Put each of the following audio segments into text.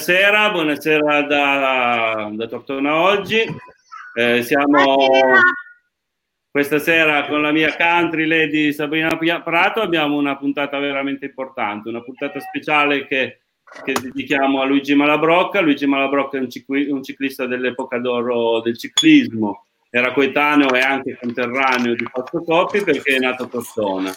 Buonasera, buonasera da, da Tortona oggi. Eh, siamo questa sera con la mia country lady Sabrina Prato. Abbiamo una puntata veramente importante, una puntata speciale che, che dedichiamo a Luigi Malabrocca. Luigi Malabrocca è un, cicli, un ciclista dell'epoca d'oro del ciclismo, era coetaneo e anche conterraneo di Fausto Coppi perché è nato a Tortona.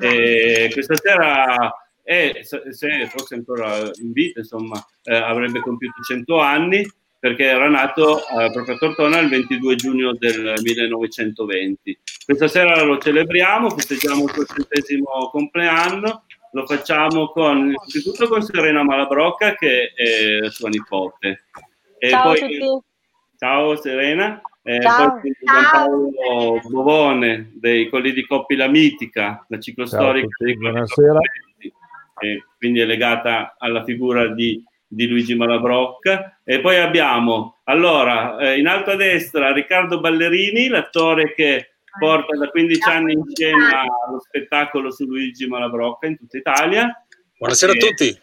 E questa sera e se fosse ancora in vita, insomma, eh, avrebbe compiuto 100 anni perché era nato eh, proprio a Tortona il 22 giugno del 1920. Questa sera lo celebriamo, festeggiamo il suo centesimo compleanno, lo facciamo con, innanzitutto con Serena Malabrocca che è sua nipote. E ciao poi, a tutti. Ciao Serena. Eh, ciao. Poi Giampaolo Bovone dei Colli di Coppi La Mitica, la ciclostorica. Buonasera e quindi è legata alla figura di, di Luigi Malabrocca. E poi abbiamo, allora, eh, in alto a destra Riccardo Ballerini, l'attore che porta da 15 anni in scena lo spettacolo su Luigi Malabrocca in tutta Italia. Buonasera e, a tutti.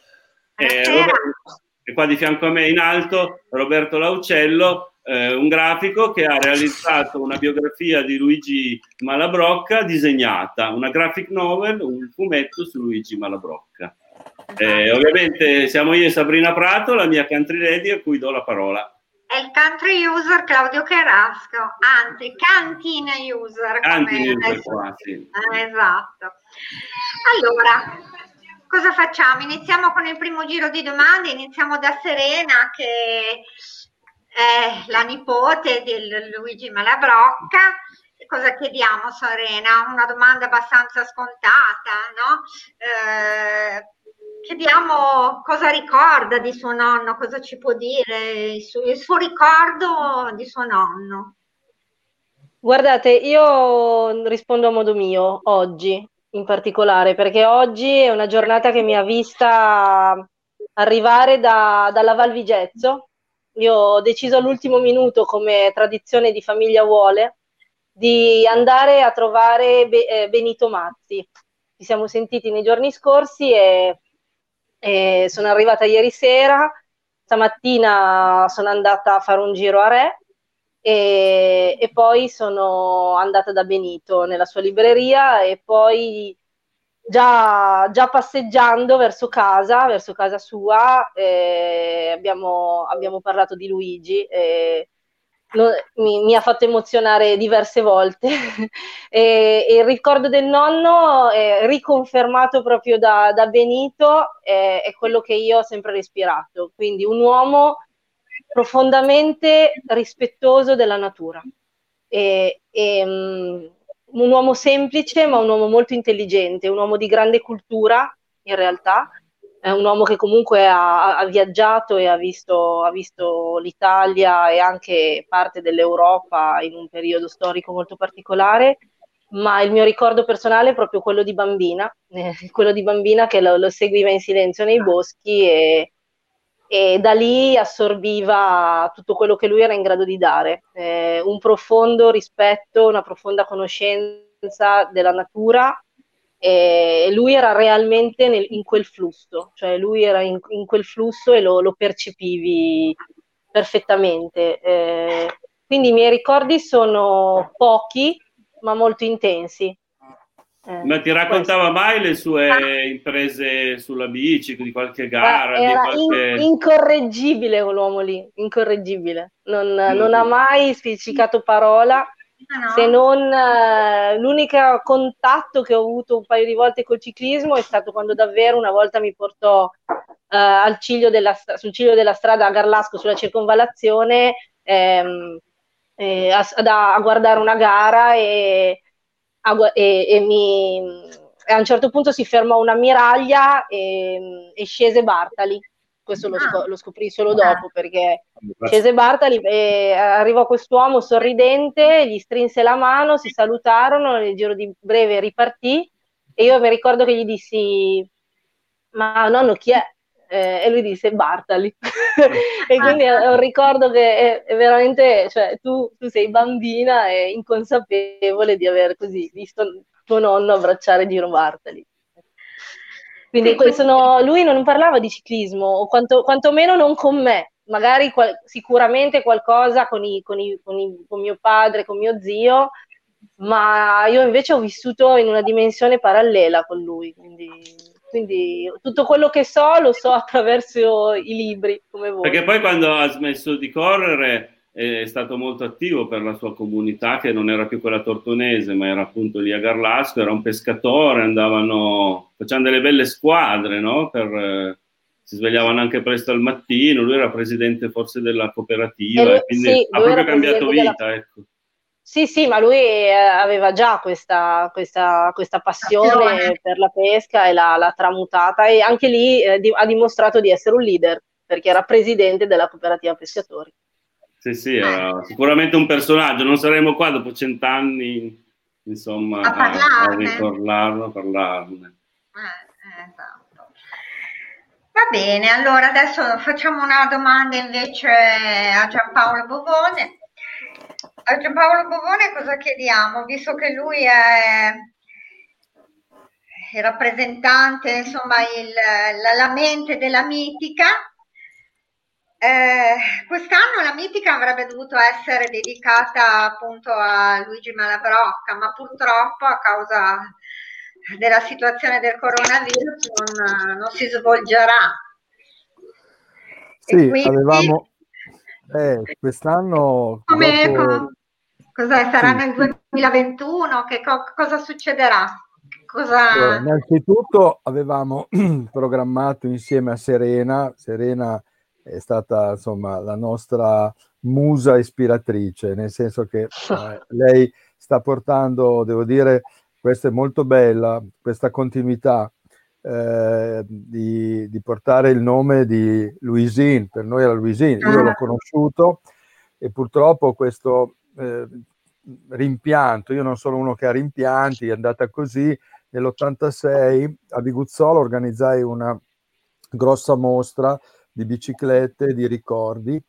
E, Roberto, e qua di fianco a me in alto Roberto Laucello, eh, un grafico che ha realizzato una biografia di Luigi Malabrocca disegnata, una graphic novel, un fumetto su Luigi Malabrocca. Eh, ovviamente siamo io e Sabrina Prato, la mia country lady, a cui do la parola. È il country user Claudio Carrasco, anzi cantina user. Cantina user qua, sì. eh, esatto. Allora, cosa facciamo? Iniziamo con il primo giro di domande, iniziamo da Serena che è la nipote di Luigi Malabrocca. Cosa chiediamo, Serena? Una domanda abbastanza scontata, no? Eh, chiediamo cosa ricorda di suo nonno, cosa ci può dire, il suo, il suo ricordo di suo nonno. Guardate, io rispondo a modo mio, oggi in particolare, perché oggi è una giornata che mi ha vista arrivare da, dalla Val Vigezzo, io ho deciso all'ultimo minuto, come tradizione di famiglia vuole, di andare a trovare eh, Benito Mazzi. Ci siamo sentiti nei giorni scorsi e, e, sono arrivata ieri sera. Stamattina sono andata a fare un giro a Re e, e poi sono andata da Benito nella sua libreria e poi già, già, passeggiando verso casa, verso casa sua, eh, abbiamo, abbiamo, parlato di Luigi. Eh, lo, mi, mi, ha fatto emozionare diverse volte e, e, il ricordo del nonno è riconfermato proprio da, da Benito è, è, quello che io ho sempre respirato quindi un uomo profondamente rispettoso della natura e, e mm, un uomo semplice, ma un uomo molto intelligente, un uomo di grande cultura, in realtà, è un uomo che comunque ha, ha viaggiato e ha visto, ha visto, l'Italia e anche parte dell'Europa in un periodo storico molto particolare, ma il mio ricordo personale è proprio quello di bambina, eh, quello di bambina che lo, lo, seguiva in silenzio nei boschi e, e, da lì assorbiva tutto quello che lui era in grado di dare, eh, un profondo rispetto, una profonda conoscenza della natura e lui era realmente nel, in quel flusso, cioè lui era in, in quel flusso e lo, lo percepivi perfettamente. Eh, quindi i miei ricordi sono pochi ma molto intensi. Eh, ma ti raccontava questo. mai le sue ah. imprese sulla bici, di qualche gara? Era qualche... in, incorreggibile quell'uomo lì, incorreggibile. Non, mm. non ha mai spiccicato parola no. se non uh, l'unico contatto che ho avuto un paio di volte col ciclismo è stato quando davvero una volta mi portò uh, ciglio della, sul ciglio della strada a Garlasco sulla circonvallazione ehm, eh, a, a, a, guardare una gara e, a, e, e mi, a un certo punto si fermò una miraglia e, e scese Bartali. Questo lo, scop- lo scoprì solo dopo perché scese Bartali e arrivò quest'uomo sorridente, gli strinse la mano, si salutarono, nel giro di breve ripartì e io mi ricordo che gli dissi ma nonno chi è? Eh, e lui disse Bartali e quindi è un ricordo che è, è veramente, cioè tu, tu, sei bambina e inconsapevole di aver così visto tuo nonno abbracciare Giro Bartali. Quindi sono, lui non parlava di ciclismo, o quanto, quantomeno non con me, magari qual, sicuramente qualcosa con, i, con, i, con, i, con mio padre, con mio zio, ma io invece ho vissuto in una dimensione parallela con lui, quindi, quindi, tutto quello che so lo so attraverso i libri, come voi. Perché poi quando ha smesso di correre è stato molto attivo per la sua comunità che non era più quella tortonese ma era appunto lì a Garlasco, era un pescatore, andavano, facevano delle belle squadre, no? Per, eh, si svegliavano anche presto al mattino, lui era presidente forse della cooperativa, lui, quindi sì, ha proprio cambiato vita. Della... Ecco. Sì, sì, ma lui eh, aveva già questa, questa, questa passione per la pesca e l'ha, l'ha tramutata e anche lì eh, di, ha dimostrato di essere un leader perché era presidente della cooperativa pescatori. Sì, sì, era sicuramente un personaggio. Non saremo qua dopo cent'anni, insomma, a, a, a ricordarlo, a parlarne. Eh, esatto. Va bene, allora adesso facciamo una domanda invece a Giampaolo Bovone. A Giampaolo Bovone cosa chiediamo? Visto che lui è il rappresentante, insomma, il, la, la mente della mitica, eh, quest'anno la mitica avrebbe dovuto essere dedicata appunto a Luigi Malabrocca, ma purtroppo a causa della situazione del coronavirus non, non si svolgerà. Sì, quindi, avevamo eh, quest'anno. Come, dopo... cosa sarà sì. nel 2021? Che co- cosa succederà? Cosa... Allora, innanzitutto avevamo programmato insieme a Serena, Serena è stata insomma la nostra musa ispiratrice, nel senso che eh, lei sta portando, devo dire, questa è molto bella, questa continuità eh, di, di, portare il nome di Louisine, per noi era Louisine, io l'ho ah. conosciuto e purtroppo questo eh, rimpianto, io non sono uno che ha rimpianti, è andata così, nell'86 a Viguzzolo organizzai una grossa mostra di biciclette, di ricordi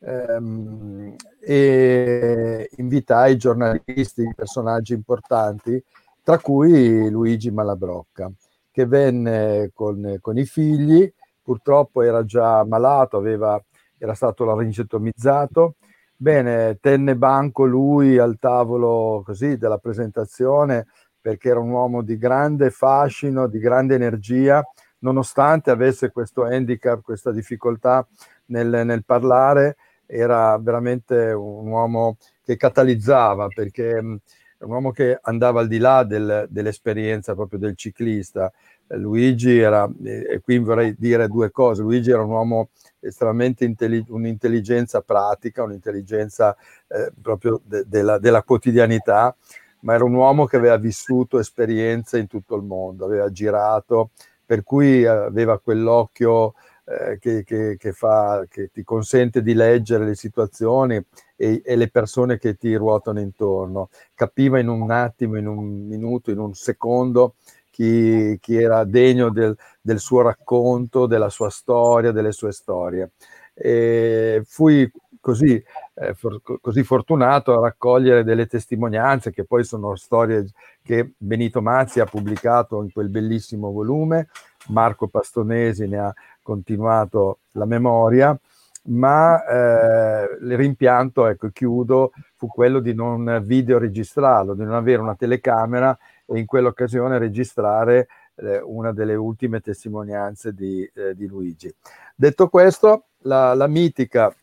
ehm, e invitai giornalisti, personaggi importanti, tra cui Luigi Malabrocca, che venne con, con i figli, purtroppo era già malato, aveva, era stato laringetomizzato, Bene, tenne banco lui al tavolo così della presentazione perché era un uomo di grande fascino, di grande energia. Nonostante avesse questo handicap, questa difficoltà nel, nel parlare, era veramente un uomo che catalizzava perché un uomo che andava al di là del, dell'esperienza proprio del ciclista. Luigi era, e qui vorrei dire due cose, Luigi era un uomo estremamente intellig- un'intelligenza pratica, un'intelligenza eh, proprio de- della, della quotidianità, ma era un uomo che aveva vissuto esperienze in tutto il mondo, aveva girato, per cui aveva quell'occhio eh, che, che, che, fa, che, ti consente di leggere le situazioni e, e, le persone che ti ruotano intorno. Capiva in un attimo, in un minuto, in un secondo chi, chi era degno del, del, suo racconto, della sua storia, delle sue storie. E fui così, eh, for, così fortunato a raccogliere delle testimonianze che poi sono storie che Benito Mazzi ha pubblicato in quel bellissimo volume, Marco Pastonesi ne ha continuato la memoria, ma eh, il rimpianto, ecco, chiudo, fu quello di non videoregistrarlo, di non avere una telecamera e in quell'occasione registrare eh, una delle ultime testimonianze di, eh, di Luigi. Detto questo, la, la mitica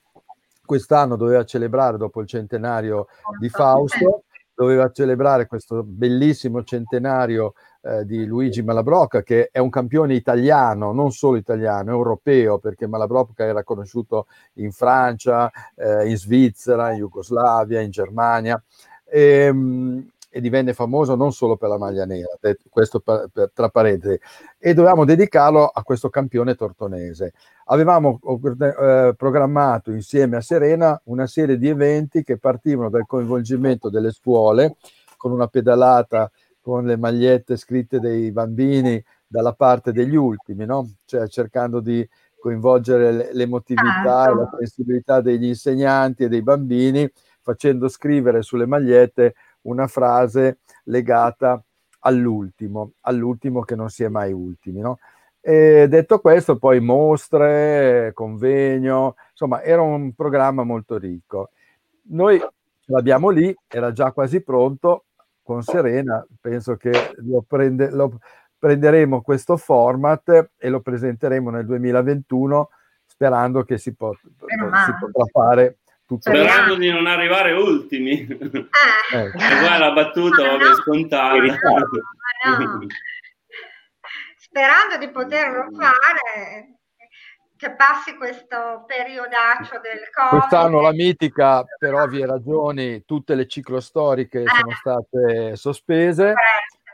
quest'anno doveva celebrare dopo il centenario di Fausto, doveva celebrare questo bellissimo centenario eh, di Luigi Malabrocca, che è un campione italiano, non solo italiano, europeo, perché Malabrocca era conosciuto in Francia, eh, in Svizzera, in Jugoslavia, in Germania. E, ehm, e divenne famoso non solo per la maglia nera, questo per, per, tra parentesi, e dovevamo dedicarlo a questo campione tortonese. Avevamo eh, programmato insieme a Serena una serie di eventi che partivano dal coinvolgimento delle scuole con una pedalata con le magliette scritte dei bambini dalla parte degli ultimi, no? cioè cercando di coinvolgere l'emotività e la sensibilità degli insegnanti e dei bambini, facendo scrivere sulle magliette una frase legata all'ultimo, all'ultimo che non si è mai ultimi. No? E detto questo, poi mostre, convegno, insomma, era un programma molto ricco. Noi l'abbiamo lì, era già quasi pronto, con Serena, penso che lo, prende, lo prenderemo questo format e lo presenteremo nel 2021 sperando che si, pot- si potrà fare tutto sperando di non arrivare ultimi eh. eh. e la battuta no, no. scontata no, sperando di poterlo fare che passi questo periodaccio del Covid. Quest'anno la mitica, per ovvie ragioni, tutte le ciclostoriche eh. sono state sospese.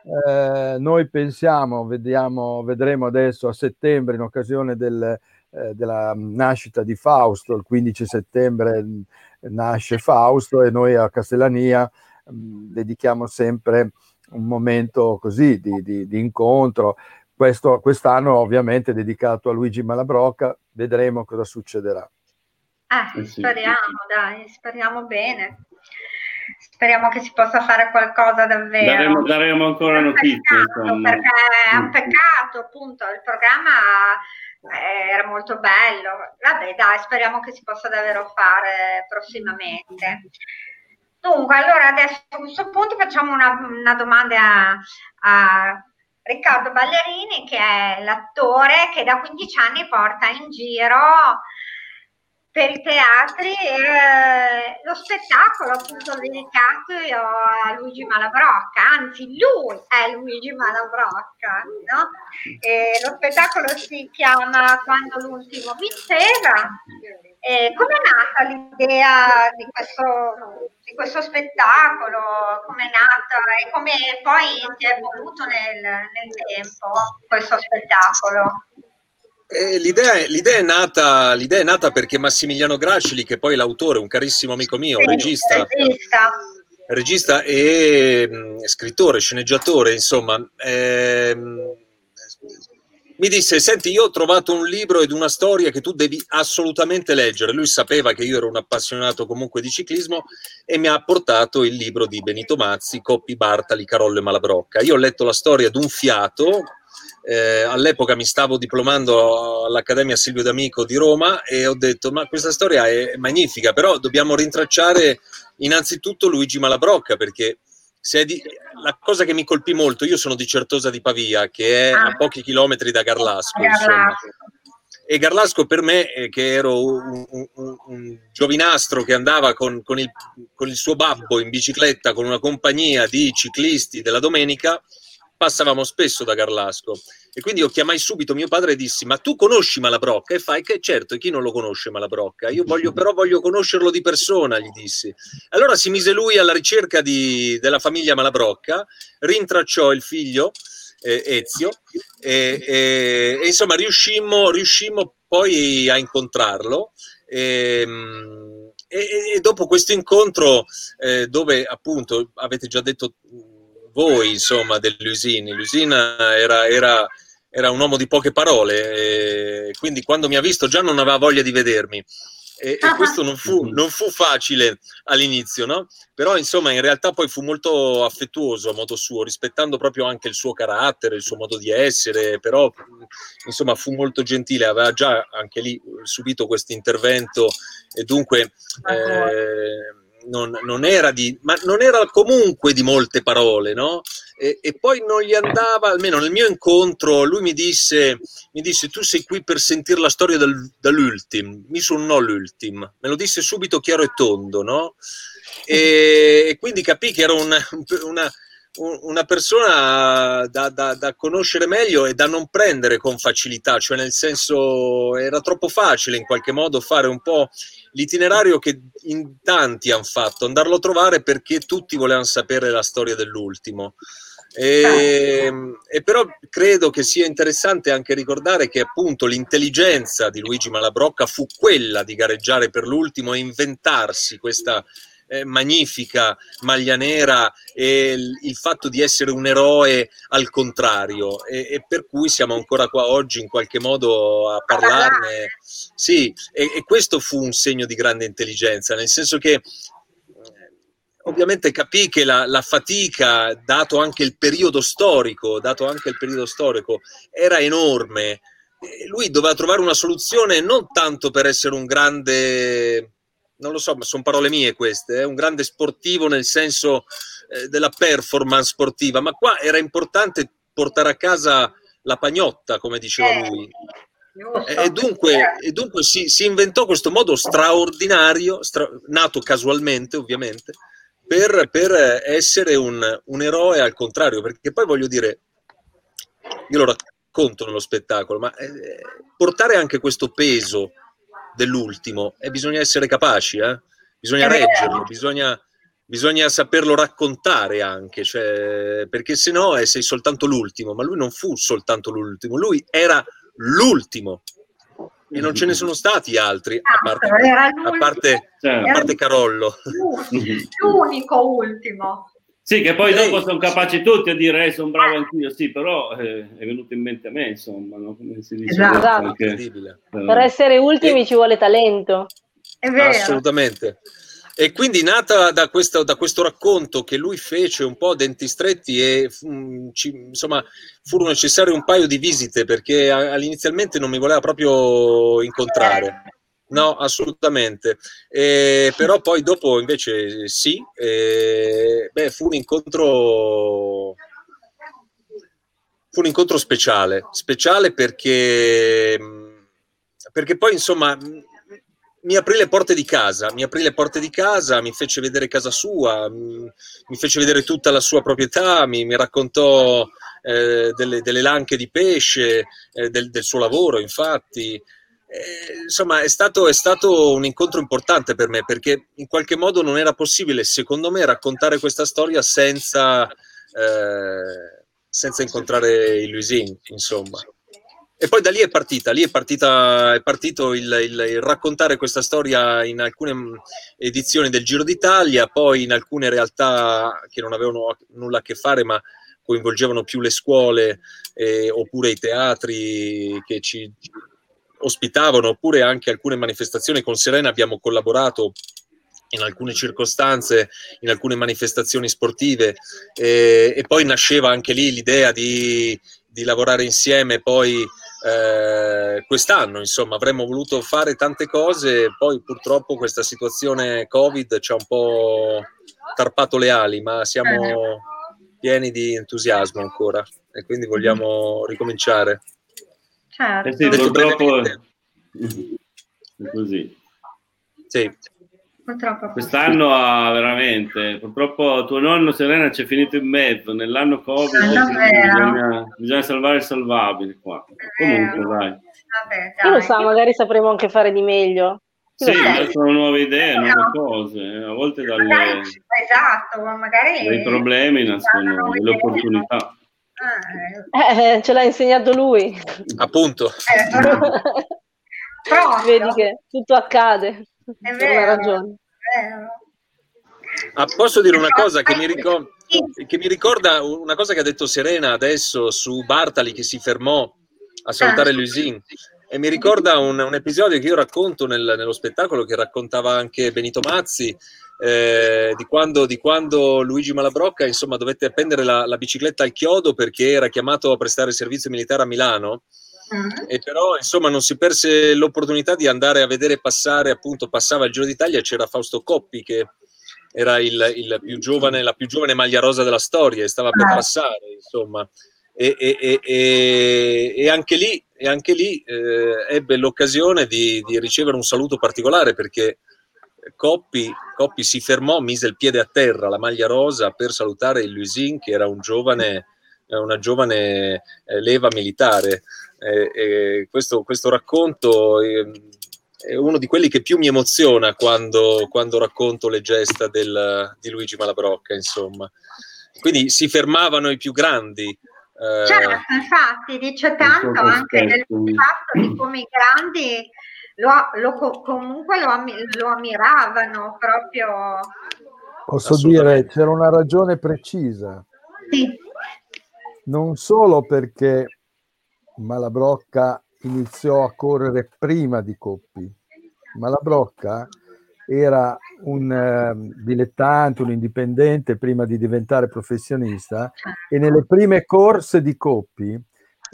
Eh, noi pensiamo, vediamo, vedremo adesso a settembre in occasione del, eh, della nascita di Fausto, il 15 settembre nasce Fausto e noi a Castellania mh, mm, dedichiamo sempre un momento così di, di, di incontro questo, quest'anno ovviamente dedicato a Luigi Malabrocca, vedremo cosa succederà. Eh, speriamo, dai, speriamo bene. Speriamo che si possa fare qualcosa davvero. Daremo, daremo ancora notizie. Perché è un peccato, appunto, il programma eh, era molto bello. Vabbè, dai, speriamo che si possa davvero fare prossimamente. Dunque, allora adesso a questo punto facciamo una, una domanda a, a Riccardo Ballerini, che è l'attore che da 15 anni porta in giro per i teatri eh, lo spettacolo appunto dedicato a Luigi Malabrocca, anzi lui è Luigi Malabrocca, no? Lo spettacolo si chiama Quando l'ultimo vinceva. Come è nata l'idea di questo, di questo spettacolo? Come è nata e come poi si è evoluto nel, nel tempo questo spettacolo? Eh, l'idea, l'idea, è nata, l'idea, è nata, perché Massimiliano Gracili, che poi è l'autore, un carissimo amico mio, sì, regista, regista. regista e mh, mm, scrittore, sceneggiatore, insomma, ehm, mi disse, senti, io ho trovato un libro ed una storia che tu devi assolutamente leggere. Lui sapeva che io ero un appassionato comunque di ciclismo e mi ha portato il libro di Benito Mazzi, Coppi, Bartali, Carollo e Malabrocca. Io ho letto la storia d'un fiato, eh, all'epoca mi stavo diplomando all'Accademia Silvio D'Amico di Roma e ho detto ma questa storia è magnifica, però dobbiamo rintracciare innanzitutto Luigi Malabrocca perché di... la cosa che mi colpì molto, io sono di Certosa di Pavia che è a ah. pochi chilometri da Garlasco. E Garlasco per me, eh, che ero un, un, un, giovinastro che andava con, con, il, con il suo babbo in bicicletta con una compagnia di ciclisti della domenica, passavamo spesso da Garlasco e quindi io chiamai subito mio padre e dissi ma tu conosci Malabrocca? E fai che certo, e chi non lo conosce Malabrocca? Io voglio però voglio conoscerlo di persona, gli dissi. Allora si mise lui alla ricerca di, della famiglia Malabrocca, rintracciò il figlio eh, Ezio e, e, e, insomma riuscimmo, riuscimmo poi a incontrarlo. Ehm, e, e, dopo questo incontro, eh, dove appunto avete già detto voi, insomma, del Lusini. Lusini era, era, era, un uomo di poche parole, quindi quando mi ha visto già non aveva voglia di vedermi. E, e questo non fu, non fu, facile all'inizio, no? Però insomma in realtà poi fu molto affettuoso a modo suo, rispettando proprio anche il suo carattere, il suo modo di essere, però insomma fu molto gentile, aveva già anche lì subito questo intervento e dunque... Eh, non, non, era di, ma non era comunque di molte parole, no? E, e, poi non gli andava, almeno nel mio incontro, lui mi disse, mi disse tu sei qui per sentire la storia del, dell'ultim, mi suonò l'ultim, me lo disse subito chiaro e tondo, no? E, e quindi capì che era una, una una persona da, da, da, conoscere meglio e da non prendere con facilità, cioè nel senso era troppo facile in qualche modo fare un po' l'itinerario che in tanti hanno fatto, andarlo a trovare perché tutti volevano sapere la storia dell'ultimo. E, e, però credo che sia interessante anche ricordare che appunto l'intelligenza di Luigi Malabrocca fu quella di gareggiare per l'ultimo e inventarsi questa eh, magnifica maglia nera e il, il, fatto di essere un eroe al contrario e, e, per cui siamo ancora qua oggi in qualche modo a parlarne. Sì, e, e questo fu un segno di grande intelligenza, nel senso che ovviamente capì che la, la, fatica, dato anche il periodo storico, dato anche il periodo storico, era enorme. Lui doveva trovare una soluzione non tanto per essere un grande, non lo so, ma sono parole mie queste, eh, un grande sportivo nel senso eh, della performance sportiva, ma qua era importante portare a casa la pagnotta, come diceva eh, lui. E dunque, e dunque si, si, inventò questo modo straordinario, stra, nato casualmente ovviamente, per, per essere un, un, eroe al contrario, perché poi voglio dire, io lo racconto nello spettacolo, ma eh, portare anche questo peso dell'ultimo e bisogna essere capaci, eh? bisogna reggerlo, bisogna, bisogna, saperlo raccontare anche, cioè, perché se no eh, sei soltanto l'ultimo, ma lui non fu soltanto l'ultimo, lui era l'ultimo e non ce ne sono stati altri a parte, a parte, a parte Carollo. L'unico ultimo. Sì, che poi dopo sono capaci tutti a dire eh, sono bravo anch'io, sì, però eh, è venuto in mente a me, insomma, no? come si dice. Esatto. Perché, eh, per essere ultimi e... ci vuole talento. È vero. Assolutamente. E quindi nata da questo, da questo, racconto che lui fece un po' denti stretti e um, ci, insomma furono necessarie un paio di visite perché inizialmente non mi voleva proprio incontrare. No, assolutamente. Eh, però poi dopo invece sì, eh, beh, fu un incontro fu un incontro speciale, speciale perché, perché poi insomma mi aprì le porte di casa, mi aprì le porte di casa, mi fece vedere casa sua, mi, fece vedere tutta la sua proprietà, mi, mi raccontò eh, delle, delle, lanche di pesce, eh, del, del, suo lavoro, infatti. Eh, insomma, è stato, è stato, un incontro importante per me perché in qualche modo non era possibile, secondo me, raccontare questa storia senza, eh, senza incontrare il Luisin, insomma. E poi da lì è partita, lì è, partita, è partito il, il, il, raccontare questa storia in alcune mm, edizioni del Giro d'Italia, poi in alcune realtà che non avevano nulla a che fare, ma coinvolgevano più le scuole eh, oppure i teatri che ci ospitavano, oppure anche alcune manifestazioni. Con Serena abbiamo collaborato in alcune circostanze, in alcune manifestazioni sportive eh, e poi nasceva anche lì l'idea di, di lavorare insieme poi eh, quest'anno, insomma, avremmo voluto fare tante cose, poi purtroppo questa situazione Covid ci ha un po' tarpato le ali, ma siamo pieni di entusiasmo ancora e quindi vogliamo ricominciare. Certo. Eh sì, purtroppo è così. Sì. Purtroppo Quest'anno ha veramente, purtroppo tuo nonno Serena ci è finito in mezzo, nell'anno Covid bisogna, bisogna, salvare il salvabile qua. Comunque dai. Vabbè, dai. Lo sa, magari sapremo anche fare di meglio. Sì, sono nuove idee, nuove cose, eh, a volte dalle, esatto, magari dai problemi nascono delle opportunità. Ah, eh. eh, ce l'ha insegnato lui. Appunto. Eh, Vedi che tutto accade. È vero, ragione. Ah, posso dire una cosa che mi, ricorda, che mi, ricorda, una cosa che ha detto Serena adesso su Bartali che si fermò a salutare ah. Luisin e mi ricorda un, un, episodio che io racconto nel, nello spettacolo che raccontava anche Benito Mazzi eh, di, quando, di, quando, Luigi Malabrocca insomma dovette appendere la, la bicicletta al chiodo perché era chiamato a prestare servizio militare a Milano Mm. E però insomma non si perse l'opportunità di andare a vedere passare, appunto passava il Giro d'Italia, c'era Fausto Coppi che era il, il più giovane, la più giovane maglia rosa della storia e stava per ah. passare, insomma. E, e, e, e, anche lì, anche lì eh, ebbe l'occasione di, di, ricevere un saluto particolare perché Coppi, Coppi, si fermò, mise il piede a terra, la maglia rosa, per salutare il Luisin, che era un giovane, una giovane eh, leva militare. Questo, questo, racconto è, è, uno di quelli che più mi emoziona quando, quando racconto le gesta del, di Luigi Malabrocca, insomma. Quindi si fermavano i più grandi. Eh, certo, infatti, dice tanto anche del fatto di come i grandi lo, lo, comunque lo, lo ammiravano proprio. Posso dire, c'era una ragione precisa. Sì. Non solo perché Malabrocca iniziò a correre prima di Coppi. Malabrocca era un uh, dilettante, un indipendente prima di diventare professionista e nelle prime corse di Coppi,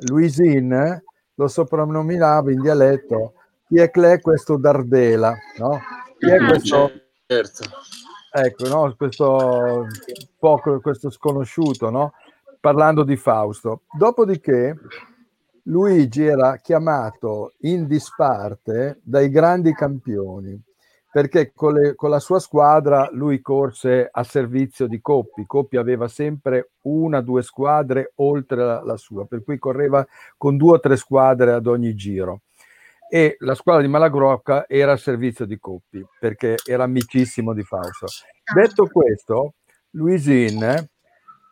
Luisin lo soprannominava in dialetto chi è Cle questo Dardela, no? Chi è questo... Certo. Ecco, no? questo, poco, questo sconosciuto, no? parlando di Fausto. Dopodiché Luigi era chiamato in disparte dai grandi campioni perché con, le, con, la sua squadra lui corse a servizio di Coppi. Coppi aveva sempre una o due squadre oltre la, la, sua, per cui correva con due o tre squadre ad ogni giro. E la squadra di Malagrocca era a servizio di Coppi perché era amicissimo di Fausto. Detto questo, Luisin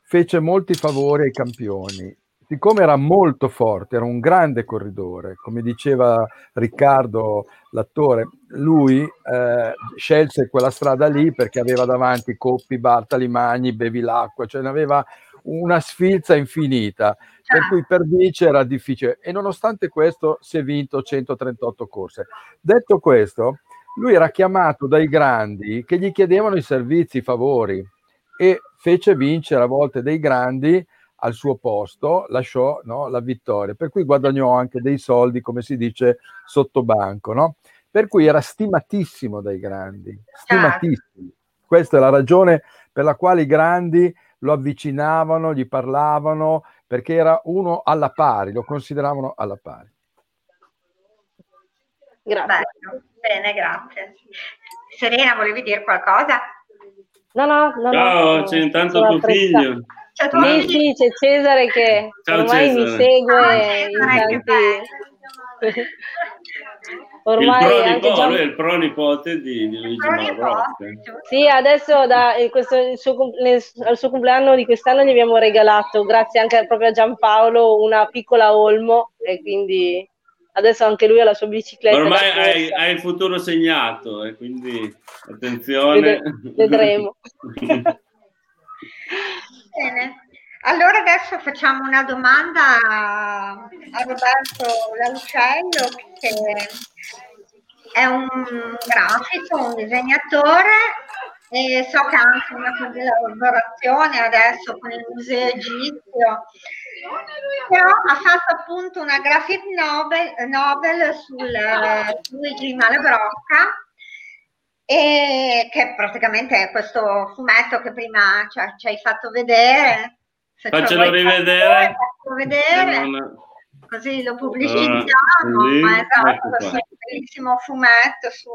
fece molti favori ai campioni siccome era molto forte, era un grande corridore, come diceva Riccardo, l'attore, lui eh, scelse quella strada lì perché aveva davanti Coppi, Bartali, Magni, Bevilacqua, cioè ne aveva una sfilza infinita, per cui per vincere era difficile. E nonostante questo si è vinto 138 corse. Detto questo, lui era chiamato dai grandi che gli chiedevano i servizi, i favori e fece vincere a volte dei grandi al suo posto, lasciò no, la vittoria, per cui guadagnò anche dei soldi, come si dice, sotto banco, no? Per cui era stimatissimo dai grandi, stimatissimo. Questa è la ragione per la quale i grandi lo avvicinavano, gli parlavano, perché era uno alla pari, lo consideravano alla pari. Grazie. Bene, grazie. Serena, volevi dire qualcosa? No, no, no. Ciao, no, c'è intanto tuo figlio. Ciao, sì, sì, c'è Cesare che Ciao, ormai Cesare. mi segue ah, in tanti... ormai il anche già... è il pronipote di, di Luigi Mavrocca. Sì, adesso da, eh, questo, il suo, nel, al suo compleanno di quest'anno gli abbiamo regalato, grazie anche proprio a Giampaolo, una piccola Olmo e quindi adesso anche lui ha la sua bicicletta. Ormai hai, hai, il futuro segnato e quindi attenzione. Vedremo. Bene. Allora adesso facciamo una domanda a Roberto Laucello che è un grafico, un disegnatore e so che ha anche una collaborazione adesso con il Museo Egizio, però ha fatto appunto una graphic novel, novel sul Luigi Malabrocca e che praticamente è questo fumetto che prima ci hai fatto vedere. Faccelo rivedere. Faccio vedere. Non... Così lo pubblicizziamo. Uh, ma esatto, questo bellissimo fumetto su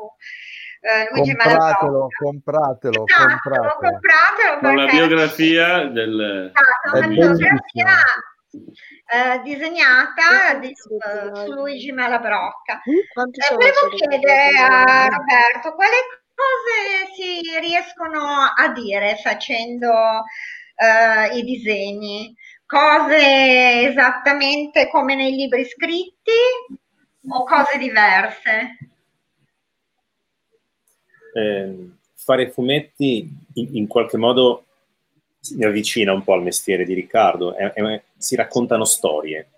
eh, Luigi compratelo, compratelo, esatto, compratelo, compratelo. Con la biografia del... Esatto, una biografia eh, disegnata di, uh, su Luigi Malabrocca. Eh, volevo chiedere a Roberto quale cose si riescono a dire facendo uh, i disegni? Cose esattamente come nei libri scritti o cose diverse? Eh, fare fumetti in, in, qualche modo mi avvicina un po' al mestiere di Riccardo, è, è, si raccontano storie.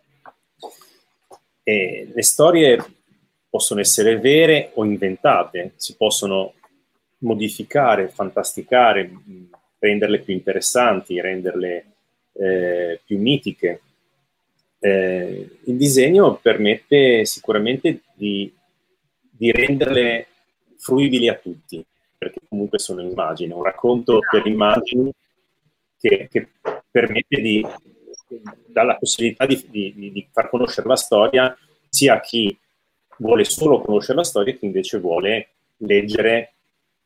E le storie possono essere vere o inventate, si possono modificare, fantasticare, renderle più interessanti, renderle eh, più mitiche. Eh, il disegno permette sicuramente di, di, renderle fruibili a tutti, perché comunque sono immagini, un racconto per immagini che, che permette di dà la possibilità di, di, di, far conoscere la storia sia a chi vuole solo conoscere la storia che invece vuole leggere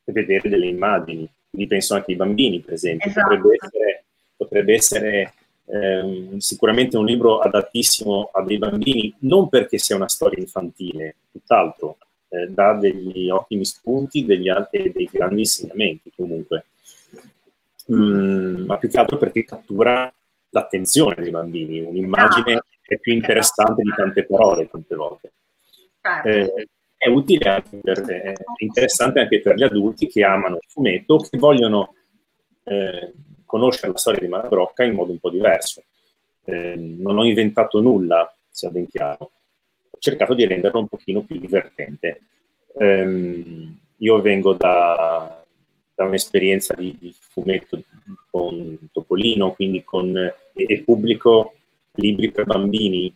vedere delle immagini. Quindi penso anche ai bambini, per esempio. Esatto. Potrebbe essere, potrebbe essere ehm, sicuramente un libro adattissimo a dei bambini, non perché sia una storia infantile, tutt'altro, eh, dà degli ottimi spunti degli altri, dei grandi insegnamenti comunque. Mm, ma più che altro perché cattura l'attenzione dei bambini, un'immagine ah, è più interessante di tante parole tante volte. Certo. Eh, è utile anche per, è interessante anche per gli adulti che amano il fumetto, che vogliono eh, conoscere la storia di Malabrocca in modo un po' diverso. Eh, non ho inventato nulla, sia ben chiaro. Ho cercato di renderlo un pochino più divertente. Eh, io vengo da, da un'esperienza di, di, fumetto con Topolino, quindi con, e, e pubblico libri per bambini,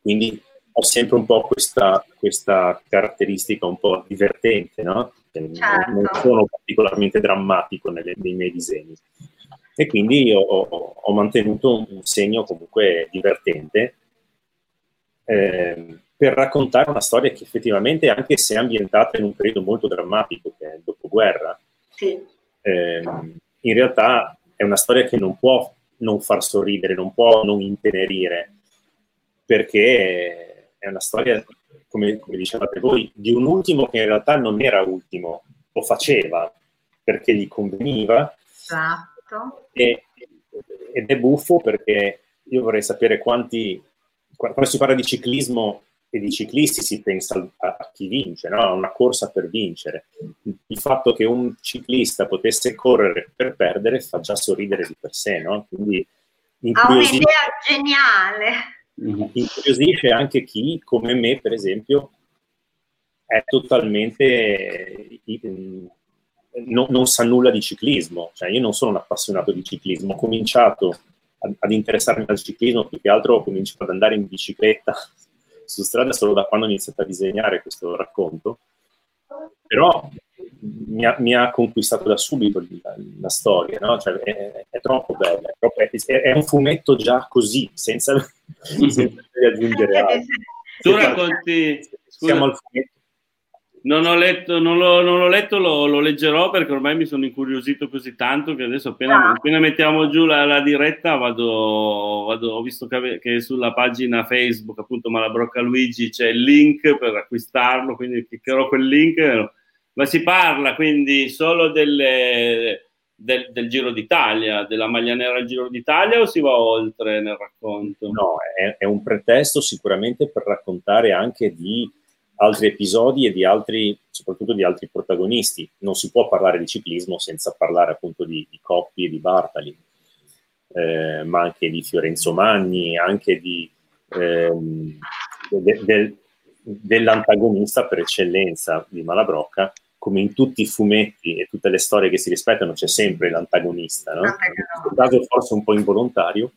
quindi ho sempre un po' questa, questa caratteristica un po' divertente, no? Certo. Non sono particolarmente drammatico nelle, nei miei disegni. E quindi ho, ho mantenuto un segno comunque divertente eh, per raccontare una storia che effettivamente, anche se ambientata in un periodo molto drammatico, che è il dopoguerra, sì. eh, in realtà è una storia che non può non far sorridere, non può non intenerire, perché è una storia, come, come dicevate voi, di un ultimo che in realtà non era ultimo, lo faceva perché gli conveniva. Esatto. E, ed è buffo perché io vorrei sapere quanti, quando si parla di ciclismo e di ciclisti si pensa a, a chi vince, no? a una corsa per vincere. Il fatto che un ciclista potesse correre per perdere fa già sorridere di per sé, no? Quindi ha un'idea geniale incuriosisce anche chi, come me, per esempio, è totalmente non, non, sa nulla di ciclismo. Cioè, io non sono un appassionato di ciclismo, ho cominciato ad, ad interessarmi al ciclismo, più che altro ho cominciato ad andare in bicicletta su strada solo da quando ho iniziato a disegnare questo racconto. Però mi ha, mi ha, conquistato da subito la, la storia, no? cioè, è, è, troppo bella, è, troppo, è, è, un fumetto già così, senza, senza aggiungere altro. Tu racconti... Siamo al fumetto. Non ho letto, non l'ho, non l'ho letto lo, lo, leggerò perché ormai mi sono incuriosito così tanto che adesso appena, ah. appena mettiamo giù la, la diretta vado, vado, ho visto che, che, sulla pagina Facebook appunto Malabrocca Luigi c'è il link per acquistarlo, quindi cliccherò quel link ma si parla quindi solo delle, del, del, Giro d'Italia, della maglia nera al Giro d'Italia o si va oltre nel racconto? No, è, è, un pretesto sicuramente per raccontare anche di altri episodi e di altri, soprattutto di altri protagonisti. Non si può parlare di ciclismo senza parlare appunto di, di Coppi e di Bartali, eh, ma anche di Fiorenzo Magni, anche di, ehm, de, de, dell'antagonista per eccellenza di Malabrocca, come in tutti i fumetti e tutte le storie che si rispettano c'è sempre l'antagonista, no? In questo caso forse un po' involontario,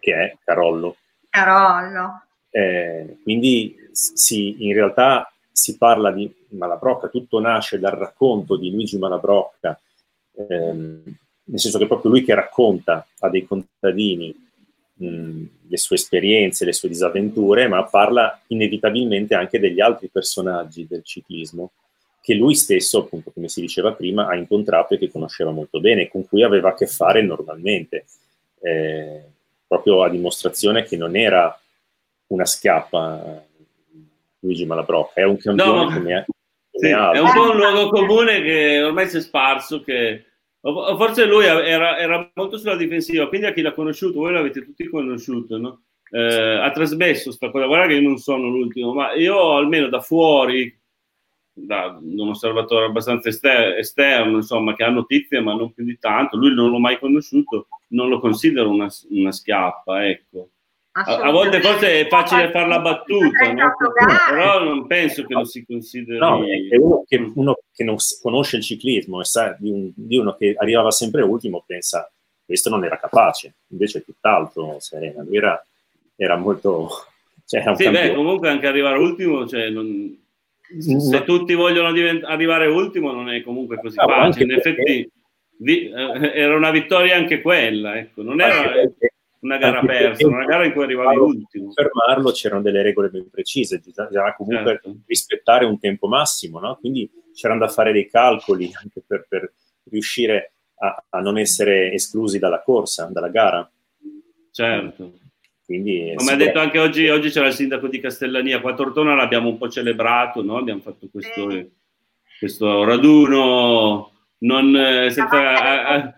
che è Carollo. Carollo. Eh, quindi si, in realtà si parla di Malabrocca, tutto nasce dal racconto di Luigi Malabrocca, ehm, nel senso che è proprio lui che racconta a dei contadini mh, le sue esperienze, le sue disavventure, ma parla inevitabilmente anche degli altri personaggi del ciclismo che lui stesso, appunto, come si diceva prima, ha incontrato e che conosceva molto bene, con cui aveva a che fare normalmente, eh, proprio a dimostrazione che non era una schiappa Luigi Malabrocca, è un campione no, come, è, sì, è un po' un luogo comune che ormai si è sparso, che forse lui era, era, molto sulla difensiva, quindi a chi l'ha conosciuto, voi l'avete tutti conosciuto, no? eh, ha trasmesso questa cosa, guarda che io non sono l'ultimo, ma io almeno da fuori, da un osservatore abbastanza ester- esterno, insomma, che ha notizie ma non più di tanto, lui non l'ho mai conosciuto, non lo considero una, una schiappa, ecco. A, volte forse è facile fare la battuta, no? però non penso che lo si consideri... No, è uno che, uno che non conosce il ciclismo e sa di, un, di, uno che arrivava sempre ultimo pensa questo non era capace, invece è tutt'altro Serena, lui era, era molto... Cioè, era sì, beh, comunque anche arrivare ultimo, cioè, non, se tutti vogliono divent- arrivare ultimo non è comunque così no, facile. In effetti vi- eh, era una vittoria anche quella, ecco. non era una gara persa, una gara in cui arrivavi ultimo. Per fermarlo c'erano delle regole ben precise, bisogna comunque certo. rispettare un tempo massimo, no? quindi c'erano da fare dei calcoli anche per, per riuscire a, a, non essere esclusi dalla corsa, dalla gara. Certo. Quindi, Come ha detto anche oggi, oggi c'era il sindaco di Castellania, qua a Tortona l'abbiamo un po' celebrato, no? abbiamo fatto questo, questo raduno non, eh, senza,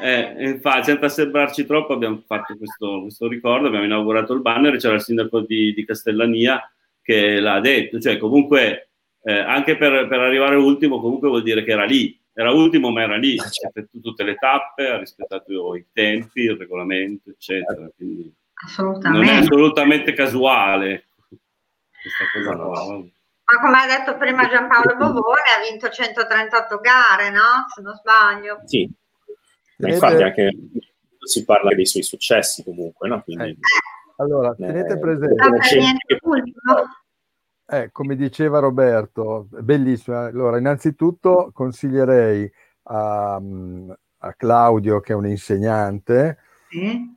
eh, infatti, senza sembrarci troppo abbiamo fatto questo, questo, ricordo, abbiamo inaugurato il banner c'era il sindaco di, di Castellania che l'ha detto, cioè comunque eh, anche per, per, arrivare ultimo comunque vuol dire che era lì, era ultimo ma era lì, ha fatto tutte le tappe, ha rispettato i tempi, il regolamento, eccetera. Quindi, Assolutamente. Non è assolutamente casuale questa cosa qua. Ma come ha detto prima Giampaolo Bovone, ha vinto 138 gare, no? Se non sbaglio. Sì, ma infatti anche si parla dei suoi successi comunque, no? Quindi, eh. Allora, tenete eh, presente... Eh, come diceva Roberto, bellissimo. Allora, innanzitutto consiglierei a, a Claudio, che è un insegnante sì.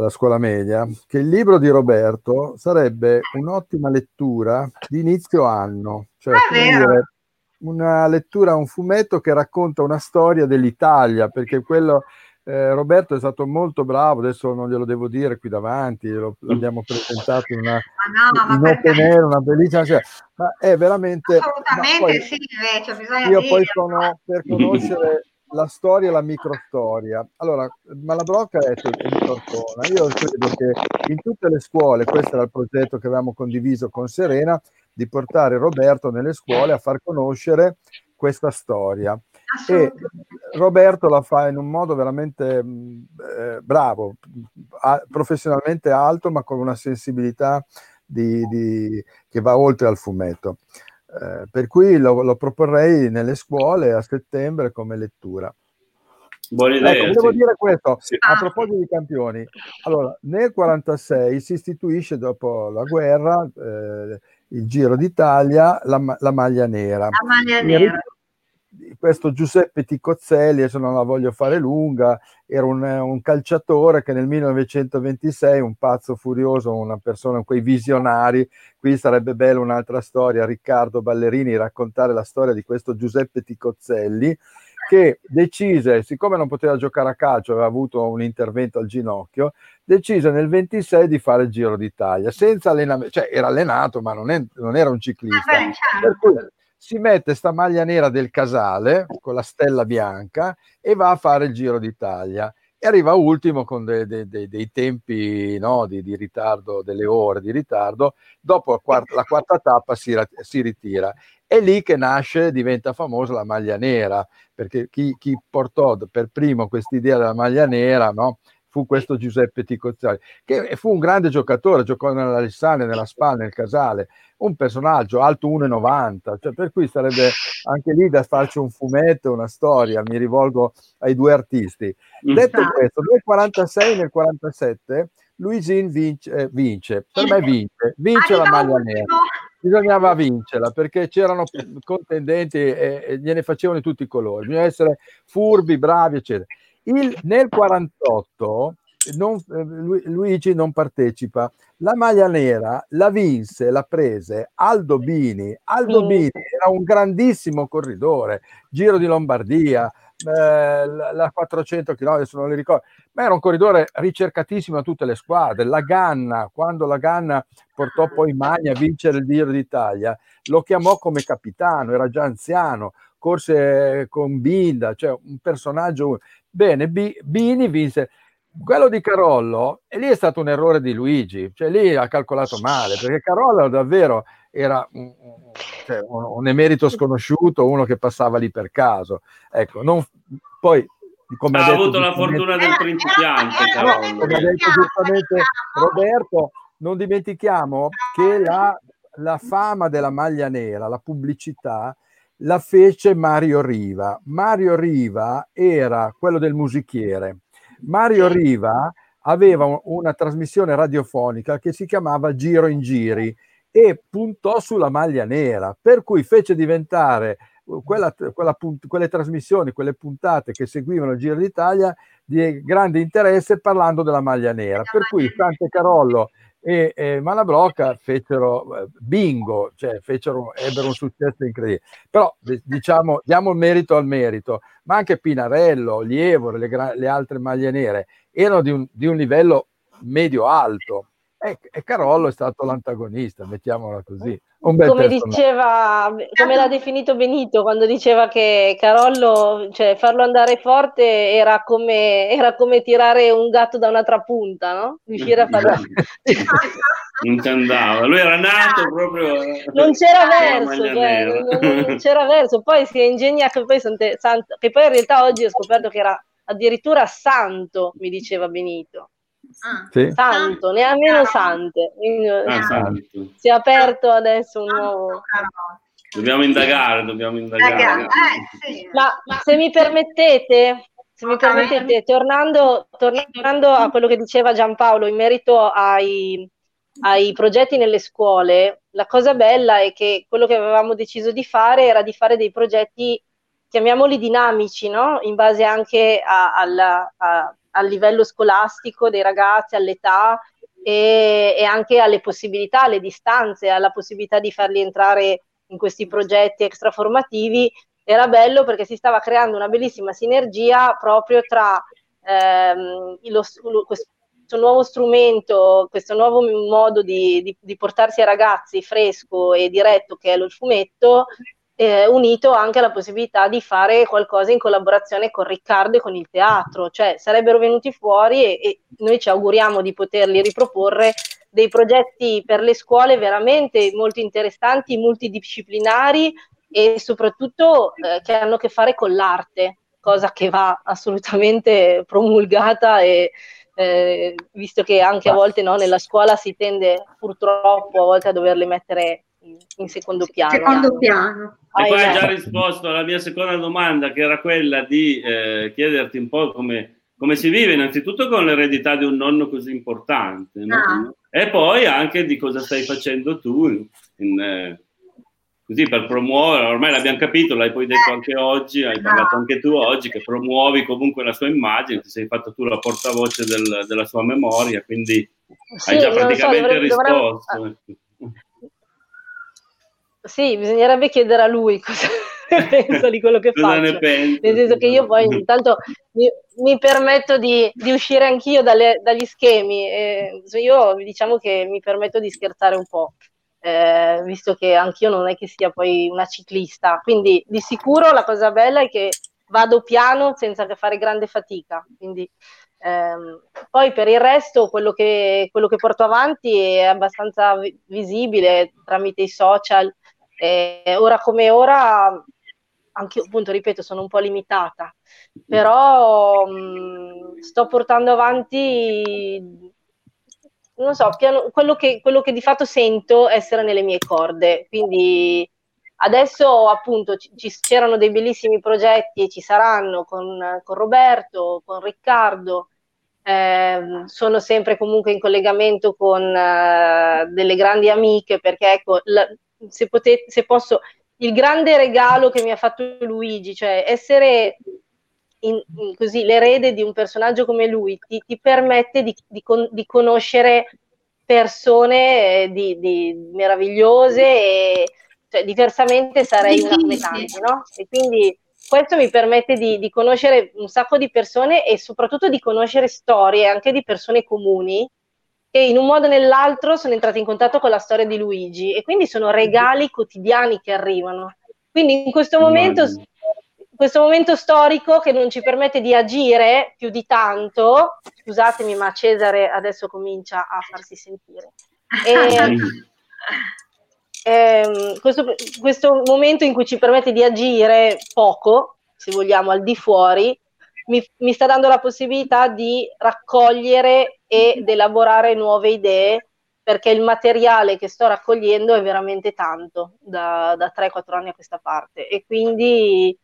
Alla scuola media, che il libro di Roberto sarebbe un'ottima lettura di inizio anno. Cioè, dire, una lettura, un fumetto che racconta una storia dell'Italia, perché quello eh, Roberto è stato molto bravo, adesso non glielo devo dire qui davanti, lo, l'abbiamo presentato in una, no, in ottenere una bellissima sera, ma è veramente... Assolutamente poi, sì, invece bisogna Io poi sono per conoscere la storia e la microstoria. Allora, Malabrocca è il tortona. Io credo che in tutte le scuole, questo era il progetto che avevamo condiviso con Serena, di portare Roberto nelle scuole a far conoscere questa storia. E Roberto la fa in un modo veramente mm, eh, bravo, a, professionalmente alto, ma con una sensibilità di, di, che va oltre al fumetto. Eh, per cui lo, lo, proporrei nelle scuole a settembre come lettura. Buona idea. Ecco, volevo sì. dire questo sì. a proposito di campioni. Allora, nel 1946 si istituisce dopo la guerra eh, il Giro d'Italia, la, la maglia nera. La maglia nera questo Giuseppe Ticozzelli, adesso non la voglio fare lunga, era un, un, calciatore che nel 1926, un pazzo furioso, una persona, quei visionari, qui sarebbe bella un'altra storia, Riccardo Ballerini, raccontare la storia di questo Giuseppe Ticozzelli, che decise, siccome non poteva giocare a calcio, aveva avuto un intervento al ginocchio, decise nel 26 di fare il Giro d'Italia, senza allenamento, cioè era allenato, ma non, è, non era un ciclista. Ah, certo. Per cui si mette sta maglia nera del casale con la stella bianca e va a fare il Giro d'Italia e arriva ultimo con de, de, de, dei tempi no, di, di, ritardo, delle ore di ritardo, dopo la quarta, la quarta tappa si, si, ritira. È lì che nasce, diventa famosa la maglia nera, perché chi, chi portò per primo quest'idea della maglia nera no, fu questo Giuseppe Ticozzari, che fu un grande giocatore, giocò nell'Alessandria, nella Spal, nel Casale, un personaggio alto 1,90, cioè per cui sarebbe anche lì da farci un fumetto, una storia, mi rivolgo ai due artisti. Detto questo, nel 46 e nel 47 Luisin vince, eh, vince, per me vince, vince la maglia nera. Bisognava vincerla perché c'erano contendenti e, e gliene facevano tutti i colori, bisogna essere furbi, bravi, eccetera. Il, nel 48 non, eh, Luigi non partecipa. La maglia nera la vinse, la prese Aldo Bini. Aldo mm. Bini era un grandissimo corridore, Giro di Lombardia, eh, la 400 km, adesso non li ricordo, ma era un corridore ricercatissimo a tutte le squadre. La Ganna, quando la Ganna portò poi Magna a vincere il Giro d'Italia, lo chiamò come capitano, era già anziano, corse con Binda, cioè un personaggio. Bene, B- Bini vinse quello di Carollo, e lì è stato un errore di Luigi, cioè lì ha calcolato male, perché Carollo davvero era un, cioè, un, un emerito sconosciuto, uno che passava lì per caso. Ecco, non, poi come ha, ha avuto la fortuna del principiante. No, come ha detto giustamente Roberto, non dimentichiamo che la, la fama della maglia nera, la pubblicità, la fece Mario Riva. Mario Riva era quello del musichiere Mario Riva aveva una trasmissione radiofonica che si chiamava Giro in Giri e puntò sulla maglia nera, per cui fece diventare quella, quella, quelle trasmissioni, quelle puntate che seguivano il Giro d'Italia di grande interesse parlando della maglia nera. Per cui Sante Carollo e, e Malabrocca fecero eh, bingo, cioè fecero, ebbero un successo incredibile. Però diciamo, diamo il merito al merito, ma anche Pinarello, Lievore, le, le altre maglie nere erano di un, di un livello medio-alto e, e Carollo è stato l'antagonista, mettiamola così come diceva, come l'ha definito Benito quando diceva che Carollo, cioè farlo andare forte era come, era come tirare un gatto da una trapunta, no? Riuscire a farlo. non ci andava, lui era nato proprio. Non c'era verso, cioè, non, non, c'era verso. Poi si è ingegnato, poi, sante, santo, che poi in realtà oggi ho scoperto che era addirittura santo, mi diceva Benito. Ah. Sì. Santo, nemmeno Sante. Ah, santo. Si è aperto adesso un nuovo... Dobbiamo indagare, dobbiamo indagare. Eh, sì. Ma se mi permettete, se mi permettete, tornando, tornando, a quello che diceva Giampaolo in merito ai, ai, progetti nelle scuole, la cosa bella è che quello che avevamo deciso di fare era di fare dei progetti, chiamiamoli dinamici, no? in base anche a, a, a, al livello scolastico dei ragazzi, all'età e, e anche alle possibilità, alle distanze, alla possibilità di farli entrare in questi progetti extraformativi, era bello perché si stava creando una bellissima sinergia proprio tra ehm, lo, questo nuovo strumento, questo nuovo modo di, di, di, portarsi ai ragazzi fresco e diretto che è lo fumetto, eh, unito anche alla possibilità di fare qualcosa in collaborazione con Riccardo e con il teatro, cioè sarebbero venuti fuori e, e noi ci auguriamo di poterli riproporre dei progetti per le scuole veramente molto interessanti, multidisciplinari e soprattutto eh, che hanno a che fare con l'arte, cosa che va assolutamente promulgata e eh, visto che anche a volte no, nella scuola si tende purtroppo a volte a doverle mettere in, in secondo piano. Secondo piano. E poi hai già risposto alla mia seconda domanda, che era quella di eh, chiederti un po' come, come, si vive innanzitutto con l'eredità di un nonno così importante, no? ah. e poi anche di cosa stai facendo tu in, eh, così per promuovere, ormai l'abbiamo capito, l'hai poi detto anche oggi, hai parlato anche tu oggi, che promuovi comunque la sua immagine, ti sei fatto tu la portavoce del, della sua memoria, quindi sì, hai già praticamente so, risposto. Dovremmo... Sì, bisognerebbe chiedere a lui cosa pensa di quello che cosa faccio. Nel senso che io poi intanto mi, mi permetto di, di, uscire anch'io dalle, dagli schemi. Eh, io diciamo che mi permetto di scherzare un po' eh, visto che anch'io non è che sia poi una ciclista. Quindi di sicuro la cosa bella è che vado piano senza fare grande fatica. Quindi, ehm, poi per il resto quello che, quello che, porto avanti è abbastanza visibile tramite i social. Eh, ora come ora, anche appunto, ripeto, sono un po' limitata, però mh, sto portando avanti non so, piano, quello, che, quello che di fatto sento essere nelle mie corde. Quindi adesso appunto ci, c'erano dei bellissimi progetti e ci saranno con, con Roberto, con Riccardo. Eh, sono sempre comunque in collegamento con uh, delle grandi amiche perché ecco, la, se, potete, se posso, il grande regalo che mi ha fatto Luigi, cioè essere in, in così, l'erede di un personaggio come lui ti, ti permette di, di, con, di, conoscere persone eh, di, di meravigliose e cioè, diversamente sarei una come tanti, no? E quindi questo mi permette di, di, conoscere un sacco di persone e soprattutto di conoscere storie anche di persone comuni che in un modo o nell'altro sono entrate in contatto con la storia di Luigi e quindi sono regali quotidiani che arrivano. Quindi in questo momento questo momento storico che non ci permette di agire più di tanto, scusatemi ma Cesare adesso comincia a farsi sentire. E, ehm, questo, questo momento in cui ci permette di agire poco, se vogliamo, al di fuori, mi, mi, sta dando la possibilità di raccogliere ed elaborare nuove idee perché il materiale che sto raccogliendo è veramente tanto da, da 3-4 anni a questa parte e quindi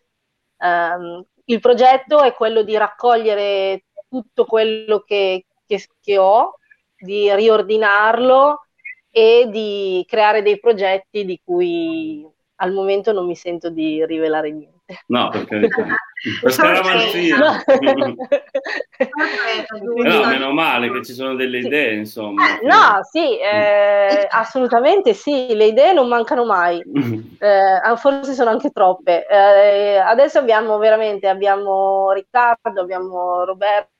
Um, il progetto è quello di raccogliere tutto quello che, che, che ho, di riordinarlo e di creare dei progetti di cui al momento non mi sento di rivelare niente. No, perché per scaramanzia. no, meno male che ci sono delle idee, insomma. Eh, no, sì, eh, assolutamente sì, le idee non mancano mai, eh, forse sono anche troppe. Eh, adesso abbiamo veramente, abbiamo Riccardo, abbiamo Roberto.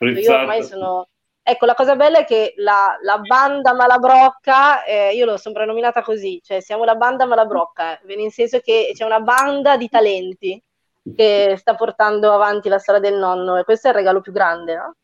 Io ormai sono Ecco, la cosa bella è che la, la banda Malabrocca, eh, io l'ho soprannominata così, cioè siamo la banda Malabrocca, eh, nel senso che c'è una banda di talenti che sta portando avanti la storia del nonno e questo è il regalo più grande, no?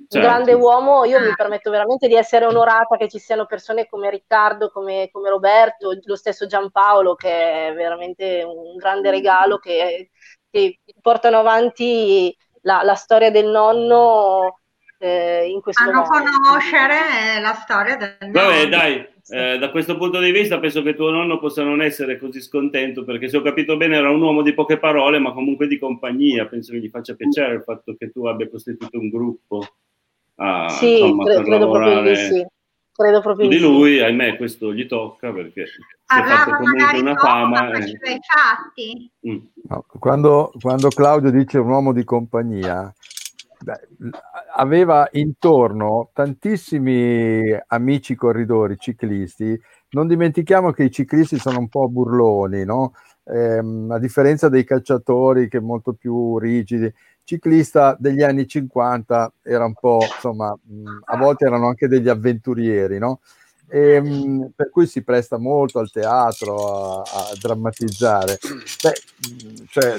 Certo. Un grande uomo, io mi permetto veramente di essere onorata che ci siano persone come Riccardo, come, come Roberto, lo stesso Giampaolo, che è veramente un grande regalo, che, che portano avanti la, la storia del nonno eh, in questo Fanno modo. conoscere la storia del Vabbè, nonno. dai, eh, da questo punto di vista penso che tuo nonno possa non essere così scontento perché se ho capito bene era un uomo di poche parole ma comunque di compagnia, penso che gli faccia piacere il fatto che tu abbia costituito un gruppo ah, Sì, insomma, cre- per credo proprio di lavorare sì. Credo proprio di di sì. lui, ahimè questo gli tocca perché si è fatto comunque una fama. e- fatti. Mm. No, quando, quando Claudio dice un uomo di compagnia, aveva intorno tantissimi amici corridori, ciclisti. Non dimentichiamo che i ciclisti sono un po' burloni, no? Ehm, a differenza dei calciatori che molto più rigidi. Ciclista degli anni 50 era un po', insomma, a volte erano anche degli avventurieri, no? E, mh, per cui si presta molto al teatro a, a drammatizzare. Beh, cioè,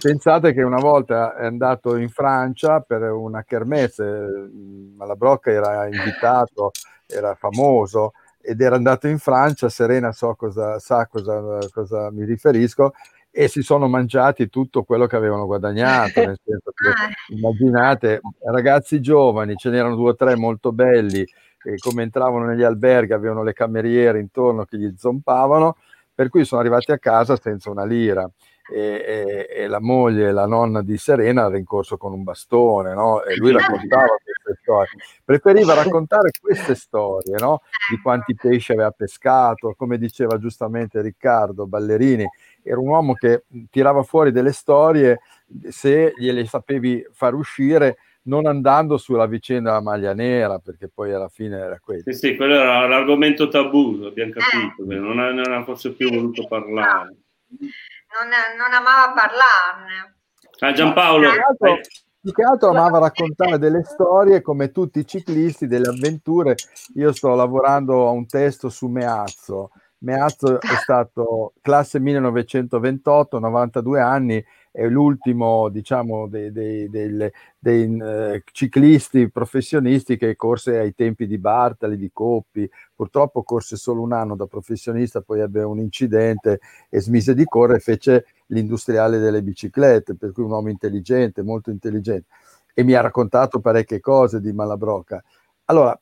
pensate che una volta è andato in Francia per una kermesse, Malabrocca era invitato, era famoso ed era andato in Francia, Serena so cosa, sa cosa, cosa mi riferisco, e si sono mangiati tutto quello che avevano guadagnato, nel senso che Ah, immaginate ragazzi giovani, ce n'erano due o tre molto belli, che come entravano negli alberghi avevano le cameriere intorno che gli zompavano, per cui sono arrivati a casa senza una lira. E, e- e la moglie, la nonna di Serena, era in corso con un bastone, no? E lui raccontava queste storie. Preferiva raccontare queste storie, no? Di quanti pesci aveva pescato, come diceva giustamente Riccardo Ballerini, era un uomo che tirava fuori delle storie se gliele sapevi far uscire non andando sulla vicenda della maglia nera, perché poi alla fine era questo. Sì, sì, quello era l'argomento tabù, abbiamo capito, non ha, non ha forse più voluto parlare. non, non amava parlarne. Ah, Giampaolo, Più che altro- più che altro amava raccontare delle storie come tutti i ciclisti, delle avventure. Io sto lavorando a un testo su Meazzo. Meazzo è stato classe 1928, 92 anni, è l'ultimo, diciamo, dei, dei- delle- dei, eh, ciclisti professionisti che corse ai tempi di Bartali, di Coppi. Purtroppo corse solo un anno da professionista, poi ebbe un incidente e smise di correre, fece l'industriale delle biciclette, per cui un uomo intelligente, molto intelligente, e mi ha raccontato parecchie cose di Malabrocca. Allora,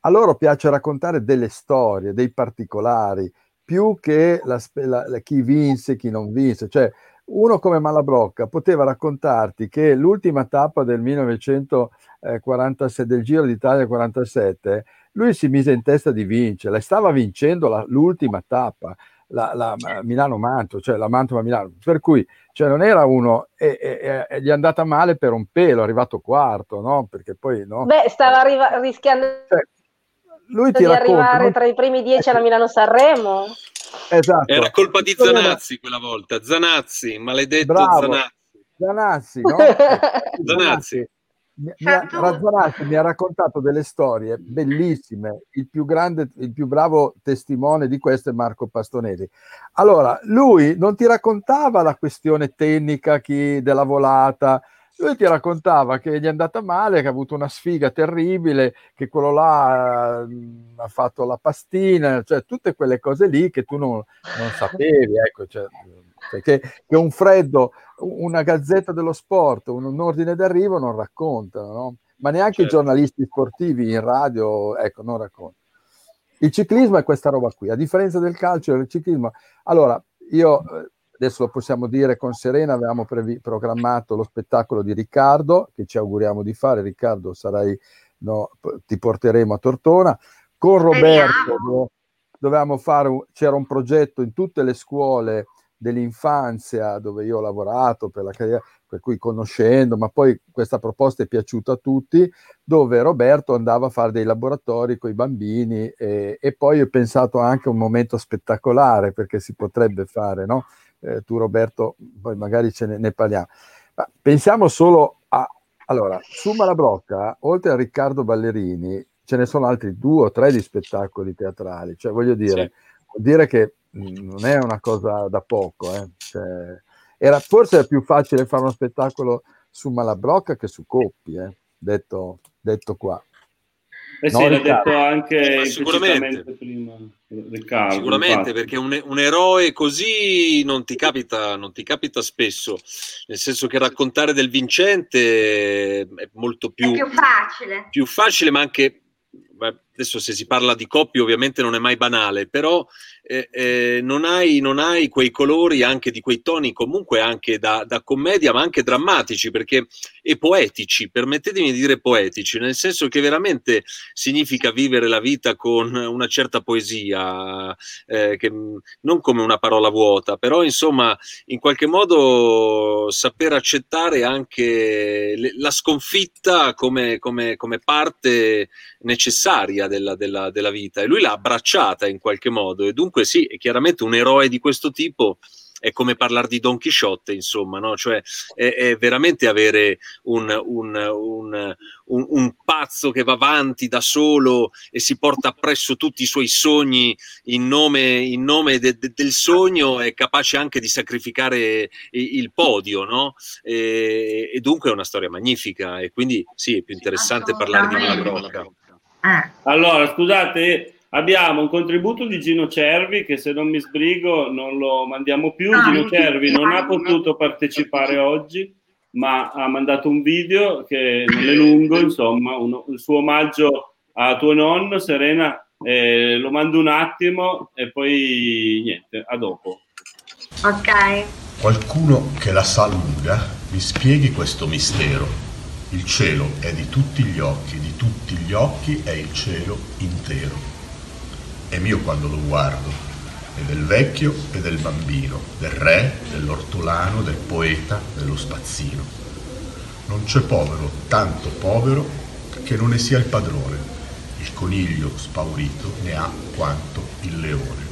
a loro piace raccontare delle storie, dei particolari, più che la- la- chi vinse, chi non vinse. Cioè, uno come Malabrocca poteva raccontarti che l'ultima tappa del 1947, del Giro d'Italia 47, lui si mise in testa di vincere, e stava vincendo la- l'ultima tappa, la, la Milano-Manto, cioè la Mantova-Milano, per cui cioè non era uno e, e- e gli è andata male per un pelo, è arrivato quarto, no? Perché poi no. Beh, stava arriva- rischiando Cioè, lui ti di racconta arrivare non- tra i primi dieci alla Milano-Sanremo. Esatto. Era colpa di Zanazzi quella volta. Zanazzi, maledetto Bravo. Zanazzi. Zanazzi, no? Zanazzi. Mi, mi ha. Razzanazzi mi ha raccontato delle storie bellissime. Il più grande, il più bravo testimone di questo è Marco Pastonesi. Allora, lui non ti raccontava la questione tecnica chi, della volata, lui ti raccontava che gli è andata male, che ha avuto una sfiga terribile, che quello là eh, ha fatto la pastina, cioè tutte quelle cose lì che tu non, non sapevi, ecco, cioè, perché che un freddo, una gazzetta dello sport, un, un ordine d'arrivo non raccontano, no? ma neanche Certo. i giornalisti sportivi in radio, ecco, non raccontano. Il ciclismo è questa roba qui, a differenza del calcio, il ciclismo. Allora, io eh, adesso lo possiamo dire con Serena, avevamo previ- programmato lo spettacolo di Riccardo, che ci auguriamo di fare. Riccardo, sarai, no, ti porteremo a Tortona. Con Roberto dove- dovevamo fare, un- c'era un progetto in tutte le scuole dell'infanzia dove io ho lavorato per la carriera, per cui conoscendo, ma poi questa proposta è piaciuta a tutti, dove Roberto andava a fare dei laboratori con i bambini e, e poi ho pensato anche a un momento spettacolare perché si potrebbe fare, no? Eh, tu Roberto, poi magari ce ne, ne parliamo. Ma pensiamo solo a... Allora, su Malabrocca, oltre a Riccardo Ballerini, ce ne sono altri due o tre di spettacoli teatrali, cioè voglio dire, Sì. vuol dire che mh, non è una cosa da poco, eh. Cioè, era, forse è più facile fare uno spettacolo su Malabrocca che su Coppi, eh, detto, detto qua. Eh sì, No, l'ha Riccardo. detto anche Ma sicuramente. prima. Riccardo, Sicuramente infatti. perché un, un, eroe così non ti, capita, non ti capita spesso, nel senso che raccontare del vincente è molto più, è più facile. Più facile, ma anche adesso se si parla di coppie ovviamente non è mai banale, però eh, eh, non, hai, non, hai, quei colori, anche di quei toni comunque anche da, da, commedia, ma anche drammatici perché, e poetici, permettetemi di dire poetici, nel senso che veramente significa vivere la vita con una certa poesia, eh, che, non come una parola vuota, però insomma in qualche modo saper accettare anche le, la sconfitta come, come, come parte necessaria della, della, della vita e lui l'ha abbracciata in qualche modo e dunque sì, è chiaramente un eroe di questo tipo è come parlare di Don Chisciotte, insomma, no? cioè è, è veramente avere un, un, un, un, pazzo che va avanti da solo e si porta appresso tutti i suoi sogni in nome, in nome de, de, del sogno, è capace anche di sacrificare il, il podio, no? E, e, dunque è una storia magnifica e quindi sì, è più interessante parlare di Malabrocca. Ah. Allora, scusate, abbiamo un contributo di Gino Cervi che se non mi sbrigo non lo mandiamo più. Ah, Gino Cervi non ha potuto partecipare oggi, ma ha mandato un video che non è lungo, insomma, uno, il suo omaggio a tuo nonno, Serena. Eh, lo mando un attimo e poi niente, a dopo. Ok. Qualcuno che la sa lunga mi spieghi questo mistero il cielo è di tutti gli occhi, di tutti gli occhi è il cielo intero. È mio quando lo guardo, è del vecchio e del bambino, del re, dell'ortolano, del poeta, dello spazzino. Non c'è povero, tanto povero, che non ne sia il padrone. Il coniglio spaurito ne ha quanto il leone.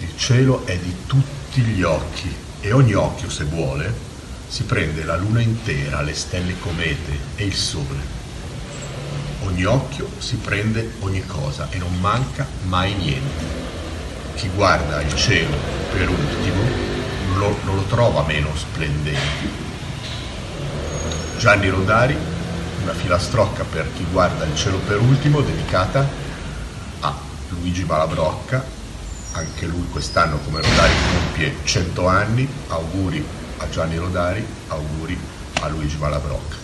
Il cielo è di tutti gli occhi e ogni occhio, se vuole, si prende la luna intera, le stelle comete e il sole. Ogni occhio si prende ogni cosa e non manca mai niente. Chi guarda il cielo per ultimo non lo, non lo trova meno splendente. Gianni Rodari, una filastrocca per chi guarda il cielo per ultimo, dedicata a Luigi Malabrocca, anche lui quest'anno come Rodari compie 100 anni, auguri a Gianni Rodari, auguri a Luigi Malabrocca.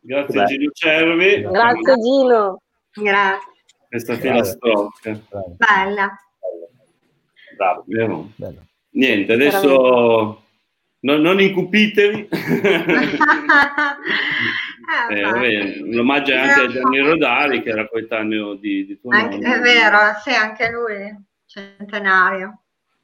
Grazie Beh. Gino Cervi. Grazie Gino. Grazie. Questa filastrocca. Bella. Bravo. Bello. Niente, adesso non, non incupitevi. eh, vabbè, l'omaggio è anche a Gianni Rodari, che era coetaneo di, di tuo anche, È vero, sì, anche lui, centenario.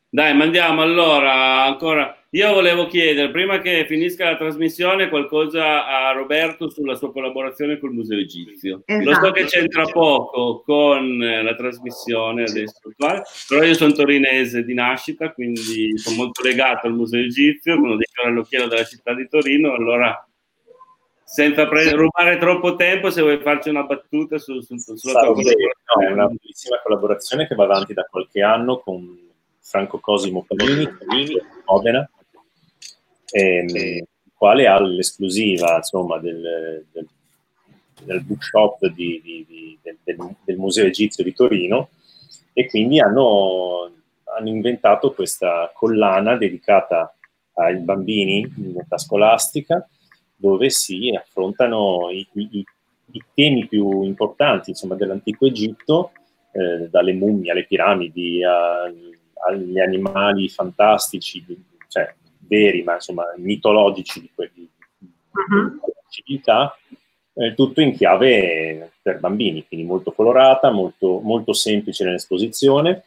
Dai, mandiamo allora ancora. Io volevo chiedere, prima che finisca la trasmissione, qualcosa a Roberto sulla sua collaborazione col Museo Egizio. Esatto. Lo so che esatto. c'entra poco con la trasmissione adesso, però io sono torinese di nascita, quindi sono molto legato al Museo Egizio, uno dei fiori all'occhiello della città di Torino, allora senza pre- rubare troppo tempo, se vuoi farci una battuta su, su, sulla tua collaborazione. è una bellissima collaborazione che va avanti da qualche anno con Franco Cosimo Panini, Panini Modena, ehm, il quale ha l'esclusiva insomma, del, del, del bookshop di, di, di, del, del, Museo Egizio di Torino e quindi hanno, hanno inventato questa collana dedicata ai bambini in età scolastica dove si affrontano i, i, i temi più importanti insomma, dell'antico Egitto, eh, dalle mummie alle piramidi, a, agli animali fantastici, cioè veri, ma insomma mitologici di quelli uh-huh. civiltà, eh, tutto in chiave per bambini, quindi molto colorata, molto, molto semplice nell'esposizione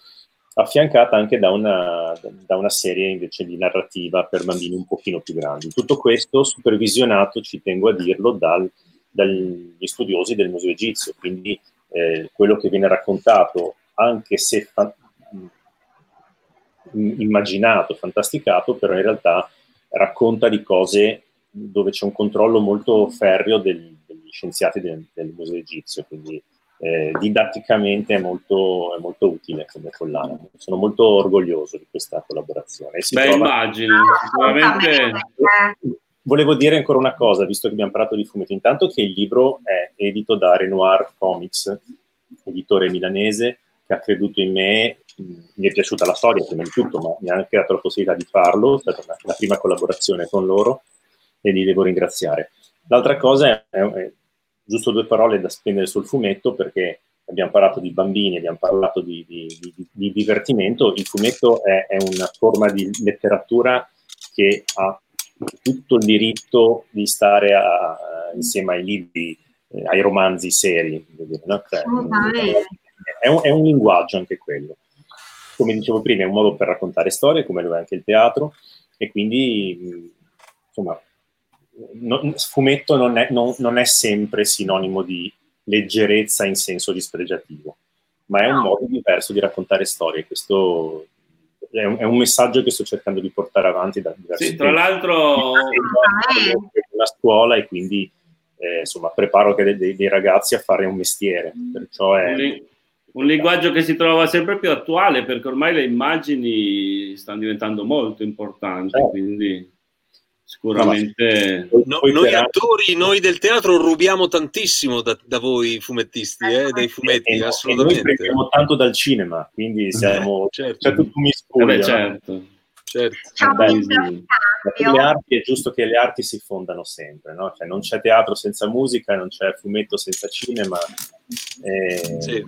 affiancata anche da una, da una, serie invece di narrativa per bambini un pochino più grandi. Tutto questo supervisionato, ci tengo a dirlo, dal, dagli studiosi del Museo Egizio, quindi eh, quello che viene raccontato, anche se fa- immaginato, fantasticato, però in realtà racconta di cose dove c'è un controllo molto ferreo del, degli scienziati del, del Museo Egizio, quindi eh, didatticamente è molto, è molto, utile come collana. Sono molto orgoglioso di questa collaborazione. Beh, trova... immagino, sicuramente volevo dire ancora una cosa, visto che abbiamo parlato di fumetti. Intanto che il libro è edito da Renoir Comics, editore milanese, che ha creduto in me. Mi è piaciuta la storia, prima di tutto, ma mi ha anche dato la possibilità di farlo. È stata la prima collaborazione con loro e li devo ringraziare. L'altra cosa è, è giusto due parole da spendere sul fumetto perché abbiamo parlato di bambini, abbiamo parlato di, di, di, di divertimento. Il fumetto è, è una forma di letteratura che ha tutto il diritto di stare a, insieme ai libri, eh, ai romanzi seri. No? Cioè, è, un, è, un, linguaggio anche quello. Come dicevo prima, è un modo per raccontare storie, come lo è anche il teatro, e quindi, insomma, no, fumetto non è, non, non è sempre sinonimo di leggerezza in senso dispregiativo, ma è un modo diverso di raccontare storie. Questo è un, è un, messaggio che sto cercando di portare avanti da diversi Sì, tra l'altro... Una scuola e quindi eh, insomma preparo dei, dei, dei, ragazzi a fare un mestiere. Perciò è... Un, un linguaggio che si trova sempre più attuale perché ormai le immagini stanno diventando molto importanti, certo. quindi sicuramente no, noi attori noi del teatro rubiamo tantissimo da, da voi fumettisti eh, dai fumetti e, assolutamente e noi prendiamo tanto dal cinema quindi siamo eh, certo. c'è tutto un miscuglio eh certo. certo. le arti è giusto che le arti si fondano sempre no? cioè, non c'è teatro senza musica non c'è fumetto senza cinema eh, sì.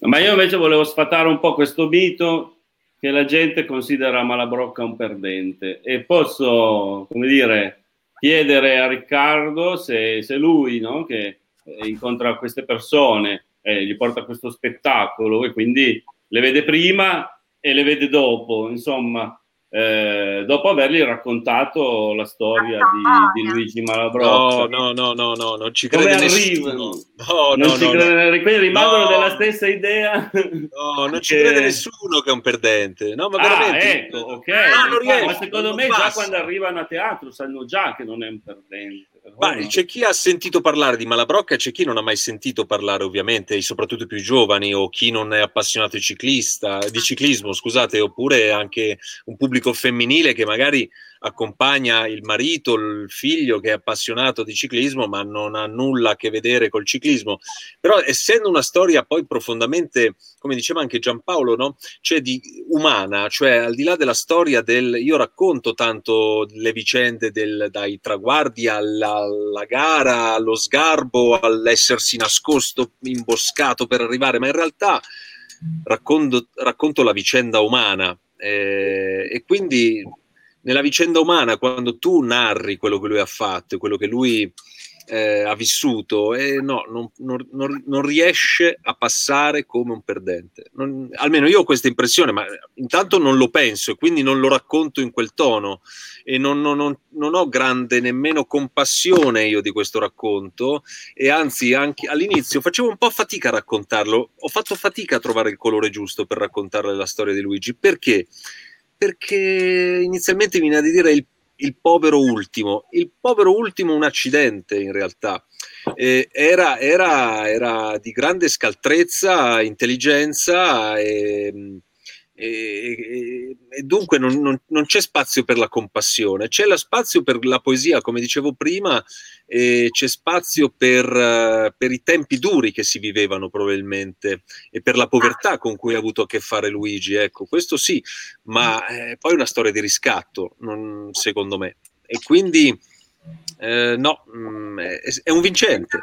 ma io invece volevo sfatare un po' questo mito che la gente considera Malabrocca un perdente. E posso, come dire, chiedere a Riccardo se, se lui, no, che incontra queste persone, eh, gli porta questo spettacolo e quindi le vede prima e le vede dopo, insomma, eh, dopo avergli raccontato la storia di, di Luigi Malabrocca. No, no, no, no, no, non ci crede nessuno. No, non no, ci no, crede, no. Quindi rimangono della stessa idea. No, non ci crede nessuno che è un perdente. No, ma ah, veramente. ecco, ok. No, riesco, ma secondo me passa. già quando arrivano a teatro sanno già che non è un perdente. Ma c'è chi ha sentito parlare di Malabrocca, c'è chi non ha mai sentito parlare, ovviamente, soprattutto i più giovani o chi non è appassionato di ciclista, di ciclismo, scusate, oppure anche un pubblico femminile che magari accompagna il marito, il figlio che è appassionato di ciclismo, ma non ha nulla a che vedere col ciclismo. Però essendo una storia poi profondamente, come diceva anche Giampaolo, no? cioè di umana, cioè al di là della storia del io racconto tanto le vicende del, dai traguardi alla, alla gara, allo sgarbo, all'essersi nascosto, imboscato per arrivare, ma in realtà racconto, racconto la vicenda umana. Eh, e quindi nella vicenda umana, quando tu narri quello che lui ha fatto, quello che lui eh, ha vissuto, eh, no, non, non, non, riesce a passare come un perdente. Non, almeno io ho questa impressione, ma intanto non lo penso e quindi non lo racconto in quel tono e non, ho grande nemmeno compassione io di questo racconto e anzi anche all'inizio facevo un po' fatica a raccontarlo, ho fatto fatica a trovare il colore giusto per raccontare la storia di Luigi. Perché? Perché inizialmente viene a dire il, il, povero ultimo. Il povero ultimo un accidente in realtà. Eh, era, era, era, di grande scaltrezza, intelligenza e e, e, dunque non, non, non, c'è spazio per la compassione, c'è la spazio per la poesia, come dicevo prima, e c'è spazio per, uh, per, i tempi duri che si vivevano probabilmente e per la povertà con cui ha avuto a che fare Luigi, ecco, questo sì, ma eh, poi è una storia di riscatto, non, secondo me. E quindi eh, no, mm, è, un vincente.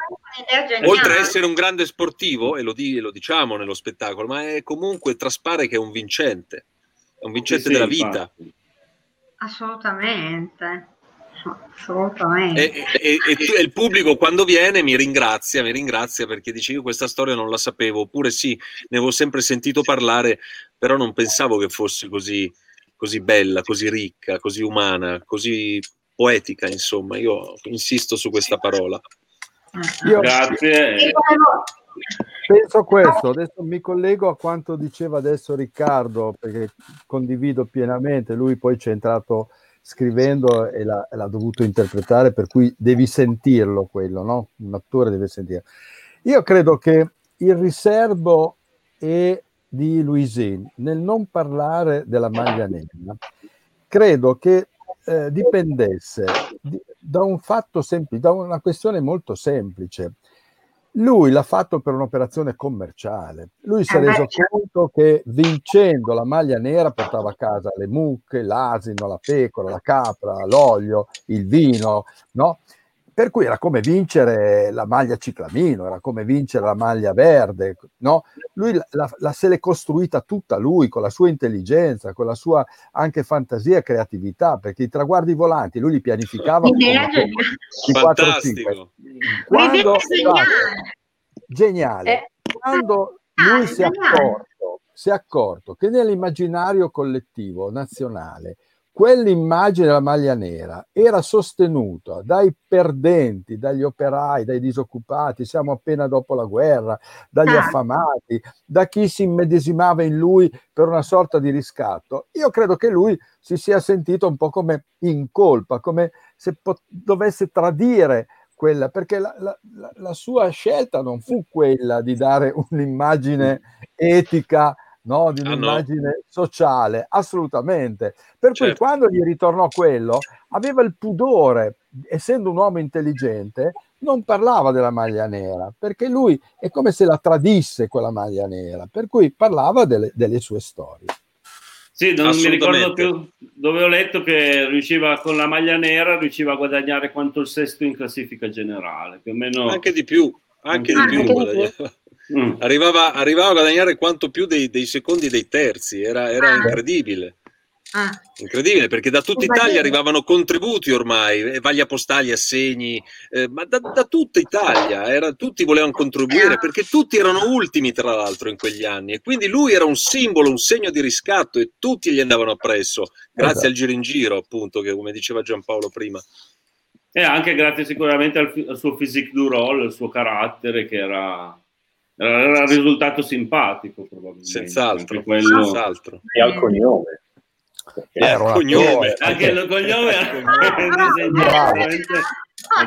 Oltre a essere un grande sportivo, e lo, di, lo, diciamo nello spettacolo, ma è comunque traspare che è un vincente, è un vincente sì, della sì, vita. Assolutamente. Assolutamente. E, e, e, e, il pubblico quando viene mi ringrazia, mi ringrazia perché dice io questa storia non la sapevo, oppure sì, ne avevo sempre sentito parlare, però non pensavo che fosse così, così bella, così ricca, così umana, così poetica, insomma, io insisto su questa parola. Io Grazie. Penso questo, adesso mi collego a quanto diceva adesso Riccardo, perché condivido pienamente, lui poi ci è entrato scrivendo e l'ha, l'ha dovuto interpretare, per cui devi sentirlo quello, no? Un attore deve sentire. Io credo che il riservo è di Luisin nel non parlare della maglia nera. Credo che eh, dipendesse di, da un fatto semplice, da una questione molto semplice. Lui l'ha fatto per un'operazione commerciale. Lui si è reso conto che vincendo la maglia nera portava a casa le mucche, l'asino, la pecora, la capra, l'olio, il vino, no? Per cui era come vincere la maglia ciclamino, era come vincere la maglia verde, no? Lui la, la, la se l'è costruita tutta lui, con la sua intelligenza, con la sua anche fantasia e creatività, perché i traguardi volanti lui li pianificava in 4-5. Quando, geniale. Eh. Quando lui si è accorto, si è accorto che nell'immaginario collettivo nazionale quell'immagine della maglia nera era sostenuta dai perdenti, dagli operai, dai disoccupati, siamo appena dopo la guerra, dagli ah. affamati, da chi si immedesimava in lui per una sorta di riscatto, io credo che lui si sia sentito un po' come in colpa, come se pot- dovesse tradire quella, perché la, la, la, sua scelta non fu quella di dare un'immagine etica no? di un'immagine ah, no. sociale, assolutamente. Per certo. cui quando gli ritornò quello, aveva il pudore, essendo un uomo intelligente, non parlava della maglia nera, perché lui è come se la tradisse quella maglia nera, per cui parlava delle, delle sue storie. Sì, non mi ricordo più dove ho letto che riusciva con la maglia nera, riusciva a guadagnare quanto il sesto in classifica generale, più o meno. Anche di più, anche, anche di più. Anche Mm. Arrivava, arrivava, a guadagnare quanto più dei, dei secondi dei terzi, era, era ah. incredibile. Ah. Incredibile perché da tutta Italia arrivavano contributi ormai, eh, vaglia postali, assegni, eh, ma da, da, tutta Italia, era, tutti volevano contribuire perché tutti erano ultimi tra l'altro in quegli anni e quindi lui era un simbolo, un segno di riscatto e tutti gli andavano appresso, grazie esatto. al giro in giro appunto, che come diceva Giampaolo prima. E anche grazie sicuramente al, al suo physique du role, al suo carattere che era era risultato simpatico probabilmente. Senz'altro, quello... senz'altro. E al cognome. Eh, cognome. Anche il cognome era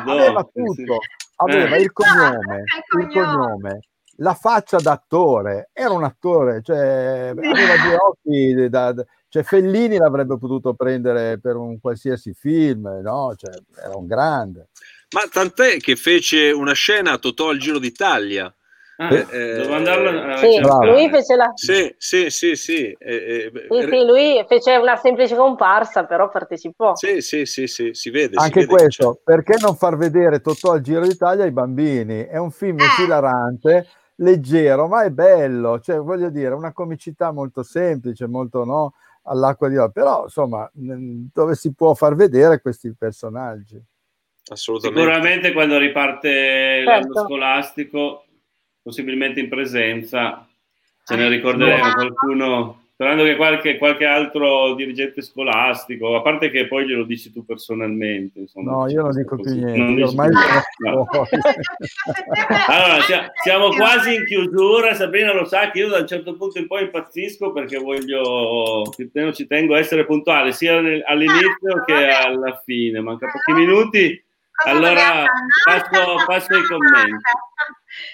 aveva tutto, aveva il cognome, il cognome, la faccia d'attore, era un attore, cioè aveva due occhi da, cioè Fellini l'avrebbe potuto prendere per un qualsiasi film, no? Cioè, era un grande. Ma tant'è che fece una scena a Totò al Giro d'Italia Ah, eh, devo andarlo sì, lui fece la... Sì, sì, sì, sì. Eh, eh, sì, sì, lui fece una semplice comparsa, però partecipò. Sì, sì, sì, sì si vede. Anche si vede questo, perché non far vedere Totò al Giro d'Italia ai bambini? È un film esilarante, leggero, ma è bello, cioè voglio dire, una comicità molto semplice, molto no, all'acqua di occhio, però insomma, dove si può far vedere questi personaggi. Assolutamente. Sicuramente quando riparte certo. l'anno scolastico possibilmente in presenza, ce ne ricorderemo qualcuno, sperando che qualche, qualche, altro dirigente scolastico, a parte che poi glielo dici tu personalmente. Insomma, no, io non dico più niente, non ormai no. Allora, siamo quasi in chiusura, Sabrina lo sa che io da un certo punto in poi impazzisco perché voglio, ci tengo a essere puntuale sia all'inizio che alla fine, manca pochi minuti. Allora passo, passo ai commenti.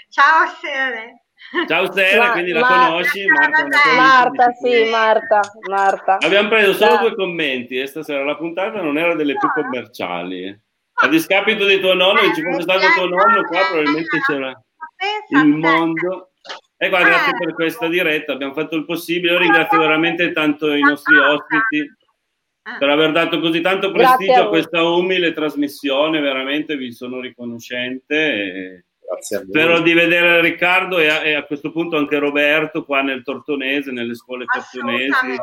Ciao Sere. Ciao Sere, Ma, quindi la Marta, conosci? Marta, Marta sì, Marta, Marta. Abbiamo preso solo due commenti e stasera la puntata non era delle più commerciali. A discapito di tuo nonno, se ci fosse stato tuo nonno qua probabilmente c'era il mondo. E qua, grazie per questa diretta, abbiamo fatto il possibile. Io ringrazio veramente tanto i nostri ospiti per aver dato così tanto prestigio a, a, questa umile trasmissione, veramente vi sono riconoscente. E Spero di vedere Riccardo e a, e a, questo punto anche Roberto qua nel Tortonese, nelle scuole tortonesi,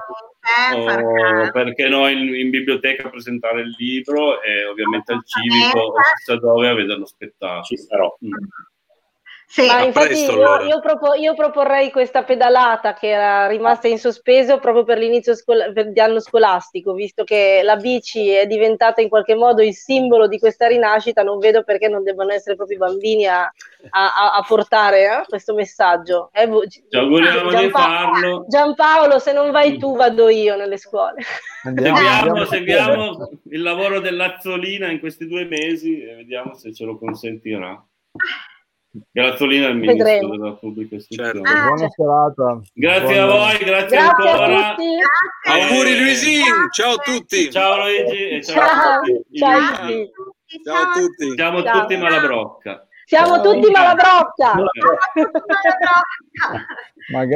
oh, perché no in, in, biblioteca a presentare il libro e ovviamente al civico o chissà dove a vedere lo spettacolo. Ci sarò. Mm. Sì, Ma infatti presto, io, allora. io, propo, io, proporrei questa pedalata che era rimasta in sospeso proprio per l'inizio scola, per di anno scolastico, visto che la bici è diventata in qualche modo il simbolo di questa rinascita, non vedo perché non debbano essere proprio i bambini a, a, a portare eh, questo messaggio. Eh, Ci auguriamo Giampaolo, di farlo. Giampaolo, se non vai tu vado io nelle scuole. Seguiamo, seguiamo il lavoro dell'Azzolina in questi due mesi e vediamo se ce lo consentirà. Grazzolina al ministro Vedremo. della pubblica istruzione. Certo. Ah, Buona serata. Grazie Buona... a voi, grazie, grazie ancora. A Auguri Luigi, ciao a tutti. Ciao Luigi e ciao, ciao a tutti. Ciao, ciao, ciao a tutti. Siamo ciao. tutti malabrocca. Siamo tutti malabrocca. Siamo tutti malabrocca. Magari